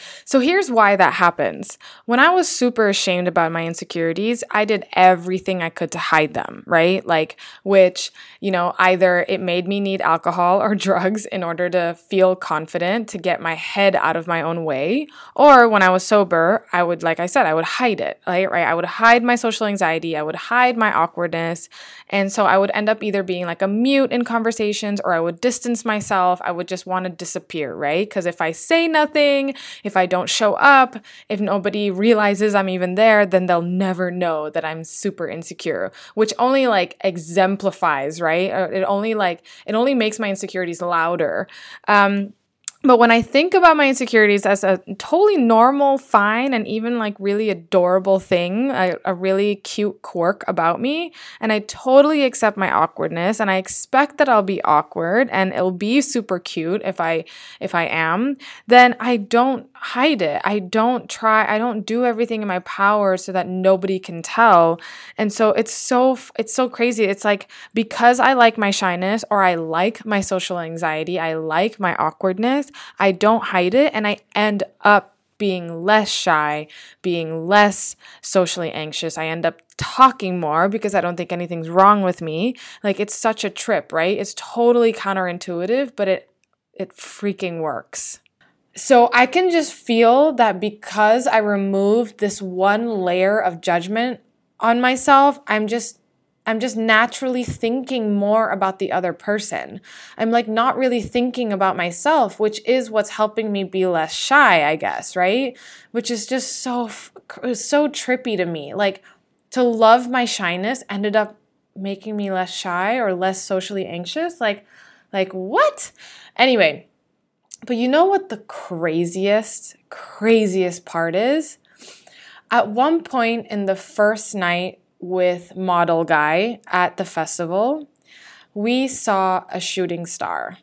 S1: <laughs> so here's why that happens. When I was super ashamed about my insecurities, I did everything I could to hide them, right? Like, which, you know, either it made me need alcohol or <laughs> drugs in order to feel confident to get my head out of my own way, or when I was sober sober, I would, like I said, I would hide it, right? Right? I would hide my social anxiety. I would hide my awkwardness. And so I would end up either being like a mute in conversations or I would distance myself. I would just want to disappear, right? Because if I say nothing, if I don't show up, if nobody realizes I'm even there, then they'll never know that I'm super insecure, which only like exemplifies, right? It only like, it only makes my insecurities louder. Um, but when I think about my insecurities as a totally normal, fine, and even like really adorable thing, a, a, really cute quirk about me, and I totally accept my awkwardness, and I expect that I'll be awkward and it'll be super cute if I if I am, then I don't hide it. I don't try. I don't do everything in my power so that nobody can tell. And so it's so it's so crazy. It's like because I like my shyness or I like my social anxiety, I like my awkwardness I don't hide it and I end up being less shy, being less socially anxious. I end up talking more because I don't think anything's wrong with me. Like it's such a trip, right? It's totally counterintuitive, but it it freaking works. So I can just feel that because I removed this one layer of judgment on myself, I'm just I'm just naturally thinking more about the other person. I'm like not really thinking about myself, which is what's helping me be less shy, I guess, right? Which is just so so trippy to me. Like to love my shyness ended up making me less shy or less socially anxious. Like like what? Anyway, but you know what the craziest craziest part is? At one point in the first night with Model Guy at the festival, we saw a shooting star.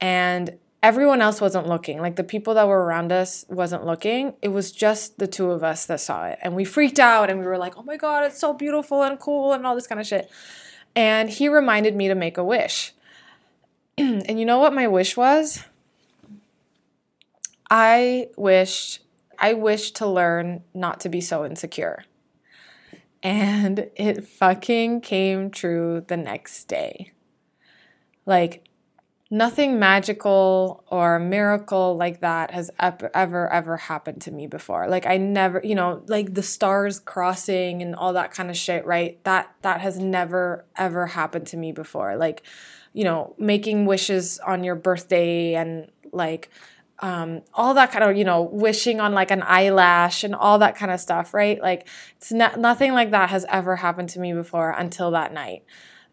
S1: And everyone else wasn't looking. Like the people that were around us wasn't looking. It was just the two of us that saw it. And we freaked out and we were like, oh my God, it's so beautiful and cool and all this kind of shit. And he reminded me to make a wish. <clears throat> and you know what my wish was? I wished I wished to learn not to be so insecure. And it fucking came true the next day. Like, nothing magical or miracle like that has ever, ever, ever happened to me before. Like, I never, you know, like the stars crossing and all that kind of shit, right? That, that has never, ever happened to me before. Like, you know, making wishes on your birthday and like, um, all that kind of you know wishing on like an eyelash and all that kind of stuff right like it's not, nothing like that has ever happened to me before until that night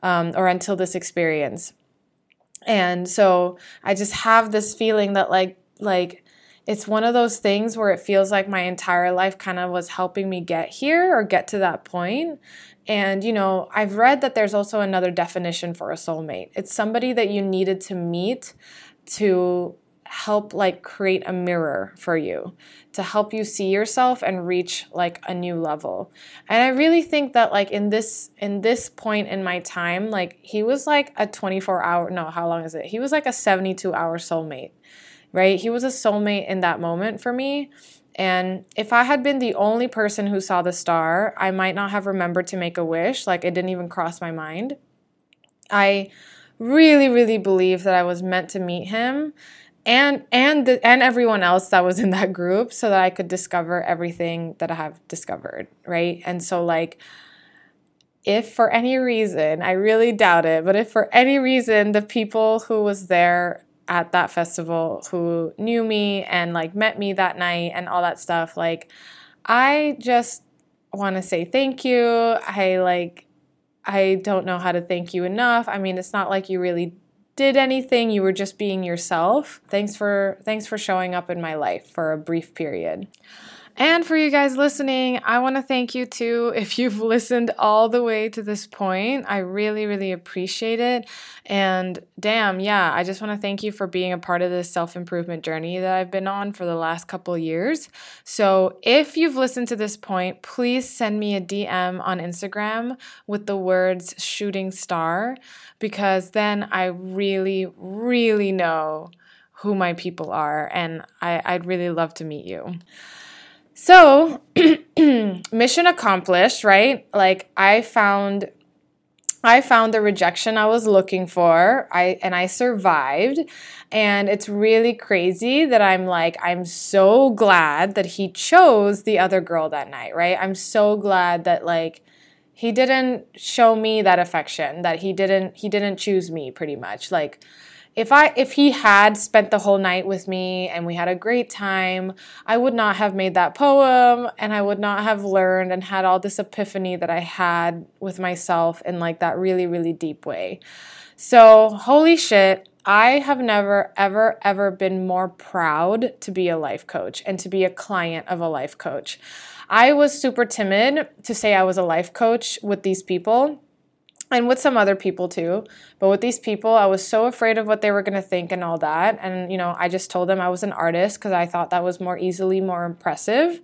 S1: um, or until this experience and so i just have this feeling that like like it's one of those things where it feels like my entire life kind of was helping me get here or get to that point. And, you know, I've read that there's also another definition for a soulmate. It's somebody that you needed to meet to help like create a mirror for you to help you see yourself and reach like a new level and i really think that like in this in this point in my time like he was like a 24 hour no how long is it he was like a 72 hour soulmate right he was a soulmate in that moment for me and if I had been the only person who saw the star, I might not have remembered to make a wish. Like it didn't even cross my mind. I really, really believe that I was meant to meet him and and the, and everyone else that was in that group so that I could discover everything that I have discovered, right? And so like if for any reason, I really doubt it, but if for any reason the people who was there at that festival who knew me and like met me that night and all that stuff, like I just want to say thank you. I like I don't know how to thank you enough. I mean, it's not like you really did anything you were just being yourself. Thanks for thanks for showing up in my life for a brief period and for you guys listening, I want to thank you too if you've listened all the way to this point. I really, really appreciate it. And damn, yeah, I just want to thank you for being a part of this self improvement journey that I've been on for the last couple years. So if you've listened to this point, please send me a DM on Instagram with the words shooting star because then I really, really know who my people are and I, I'd really love to meet you. So, <clears throat> mission accomplished, right? Like I found I found the rejection I was looking for. I and I survived. And it's really crazy that I'm like I'm so glad that he chose the other girl that night, right? I'm so glad that like he didn't show me that affection, that he didn't he didn't choose me pretty much. Like if I if he had spent the whole night with me and we had a great time, I would not have made that poem and I would not have learned and had all this epiphany that I had with myself in like that really really deep way. So, holy shit, I have never ever ever been more proud to be a life coach and to be a client of a life coach. I was super timid to say I was a life coach with these people and with some other people too. But with these people, I was so afraid of what they were going to think and all that. And, you know, I just told them I was an artist because I thought that was more easily more impressive.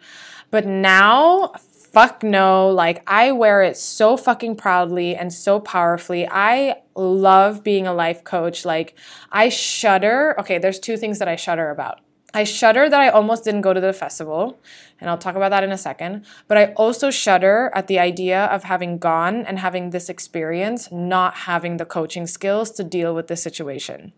S1: But now, fuck no. Like, I wear it so fucking proudly and so powerfully. I love being a life coach. Like, I shudder. Okay, there's two things that I shudder about. I shudder that I almost didn't go to the festival, and I'll talk about that in a second. But I also shudder at the idea of having gone and having this experience, not having the coaching skills to deal with this situation.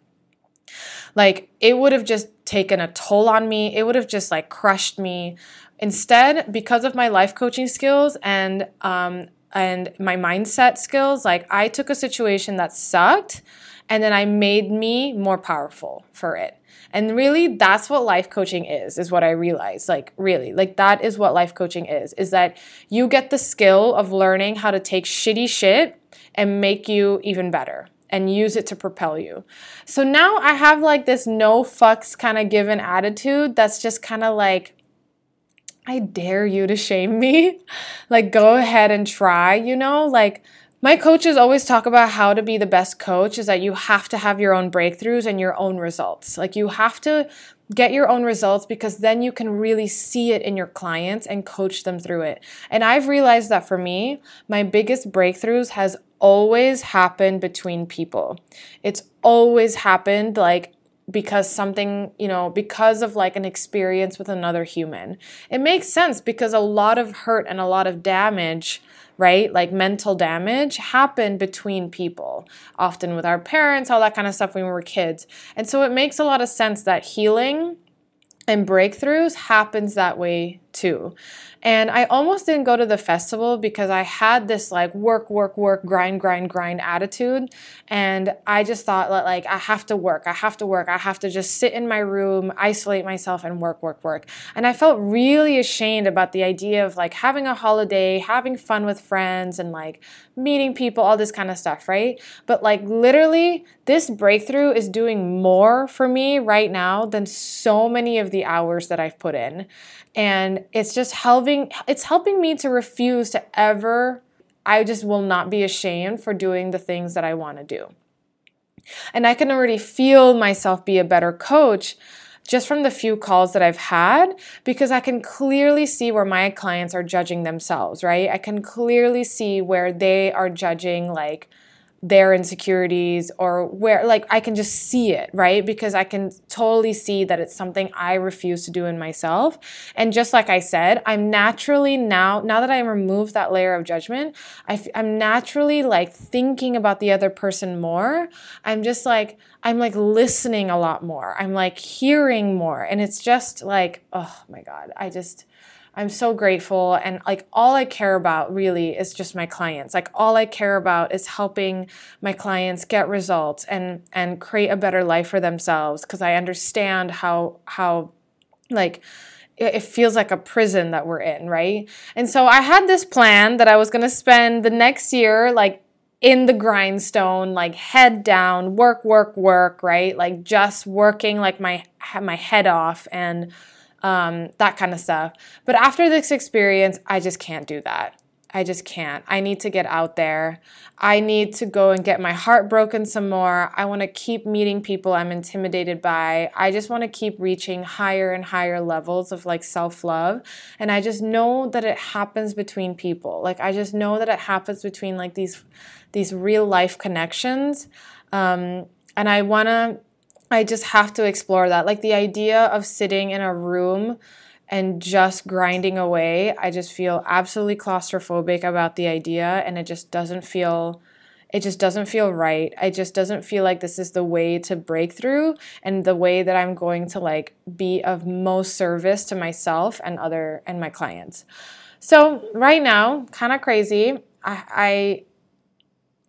S1: Like, it would have just taken a toll on me, it would have just like crushed me. Instead, because of my life coaching skills and, um, and my mindset skills, like I took a situation that sucked and then I made me more powerful for it. And really that's what life coaching is, is what I realized. Like really, like that is what life coaching is, is that you get the skill of learning how to take shitty shit and make you even better and use it to propel you. So now I have like this no fucks kind of given attitude that's just kind of like I dare you to shame me. <laughs> like go ahead and try, you know? Like my coaches always talk about how to be the best coach is that you have to have your own breakthroughs and your own results. Like you have to get your own results because then you can really see it in your clients and coach them through it. And I've realized that for me, my biggest breakthroughs has always happened between people. It's always happened like because something, you know, because of like an experience with another human. It makes sense because a lot of hurt and a lot of damage right? Like mental damage happen between people, often with our parents, all that kind of stuff when we were kids. And so it makes a lot of sense that healing and breakthroughs happens that way too. And I almost didn't go to the festival because I had this like work, work, work, grind, grind, grind attitude. And I just thought that like I have to work, I have to work, I have to just sit in my room, isolate myself, and work, work, work. And I felt really ashamed about the idea of like having a holiday, having fun with friends, and like meeting people, all this kind of stuff, right? But like literally, this breakthrough is doing more for me right now than so many of the hours that I've put in and it's just helping it's helping me to refuse to ever I just will not be ashamed for doing the things that I want to do. And I can already feel myself be a better coach just from the few calls that I've had because I can clearly see where my clients are judging themselves, right? I can clearly see where they are judging like their insecurities or where like I can just see it, right? Because I can totally see that it's something I refuse to do in myself. And just like I said, I'm naturally now now that I removed that layer of judgment, I f- I'm naturally like thinking about the other person more. I'm just like I'm like listening a lot more. I'm like hearing more and it's just like oh my god, I just I'm so grateful. And like all I care about really is just my clients. Like all I care about is helping my clients get results and and create a better life for themselves because I understand how how like it feels like a prison that we're in, right? And so I had this plan that I was going to spend the next year like in the grindstone, like head down, work, work, work, right? Like just working like my my head off and um, that kind of stuff. But after this experience, I just can't do that. I just can't. I need to get out there. I need to go and get my heart broken some more. I want to keep meeting people I'm intimidated by. I just want to keep reaching higher and higher levels of like self love. And I just know that it happens between people. Like, I just know that it happens between like these, these real life connections. Um, and I want to I just have to explore that. Like the idea of sitting in a room and just grinding away, I just feel absolutely claustrophobic about the idea and it just doesn't feel it just doesn't feel right. It just doesn't feel like this is the way to break through and the way that I'm going to like be of most service to myself and other and my clients. So right now, kind of crazy. I, I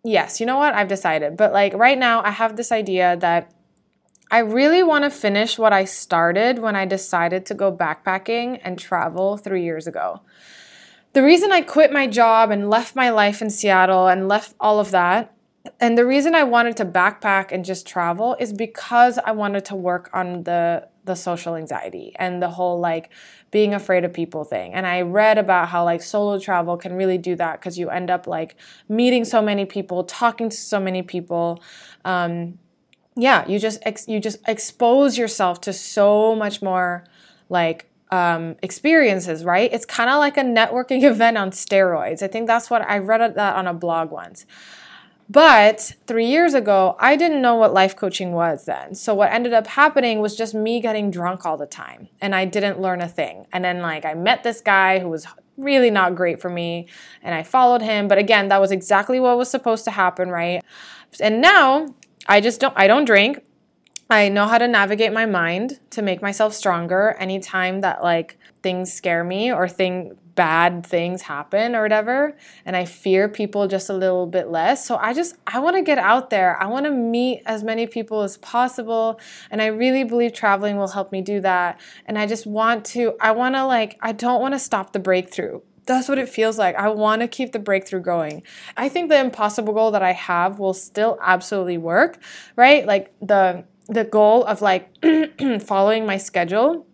S1: yes, you know what? I've decided. But like right now I have this idea that I really want to finish what I started when I decided to go backpacking and travel three years ago. The reason I quit my job and left my life in Seattle and left all of that, and the reason I wanted to backpack and just travel is because I wanted to work on the the social anxiety and the whole like being afraid of people thing. And I read about how like solo travel can really do that because you end up like meeting so many people, talking to so many people. Um, yeah, you just ex- you just expose yourself to so much more like um, experiences, right? It's kind of like a networking <laughs> event on steroids. I think that's what I read that on a blog once. But three years ago, I didn't know what life coaching was then. So what ended up happening was just me getting drunk all the time, and I didn't learn a thing. And then like I met this guy who was really not great for me, and I followed him. But again, that was exactly what was supposed to happen, right? And now I just don't I don't drink. I know how to navigate my mind to make myself stronger anytime that like things scare me or thing bad things happen or whatever and I fear people just a little bit less. So I just I want to get out there. I want to meet as many people as possible and I really believe traveling will help me do that. And I just want to I want to like I don't want to stop the breakthrough that's what it feels like. I want to keep the breakthrough going. I think the impossible goal that I have will still absolutely work, right? Like the the goal of like <clears throat> following my schedule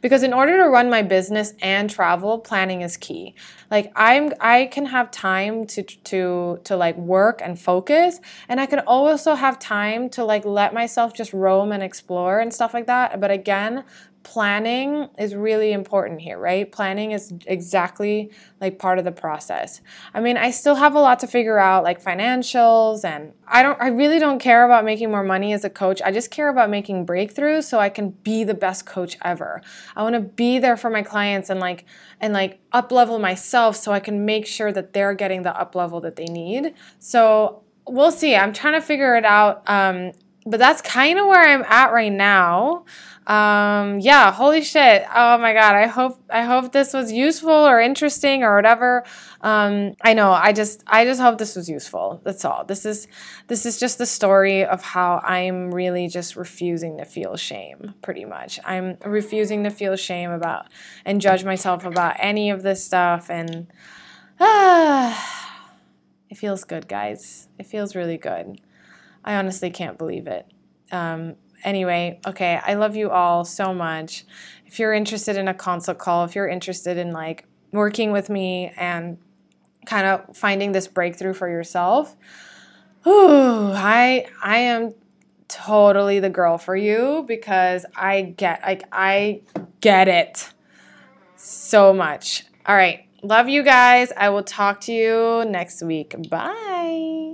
S1: because in order to run my business and travel planning is key like i'm i can have time to to to like work and focus and i can also have time to like let myself just roam and explore and stuff like that but again planning is really important here, right? Planning is exactly like part of the process. I mean, I still have a lot to figure out like financials and I don't I really don't care about making more money as a coach. I just care about making breakthroughs so I can be the best coach ever. I want to be there for my clients and like and like up level myself so I can make sure that they're getting the up level that they need. So we'll see. I'm trying to figure it out. Um, but that's kind of where I'm at right now. Um, yeah, holy shit. Oh my god. I hope I hope this was useful or interesting or whatever. Um, I know. I just I just hope this was useful. That's all. This is this is just the story of how I'm really just refusing to feel shame, pretty much. I'm refusing to feel shame about and judge myself about any of this stuff and ah, <sighs> it feels good, guys. It feels really good. I honestly can't believe it. Um, anyway, okay, I love you all so much. If you're interested in a consult call, if you're interested in like working with me and kind of finding this breakthrough for yourself, ooh, I I am totally the girl for you because I get like I get it so much. All right. Love you guys. I will talk to you next week. Bye.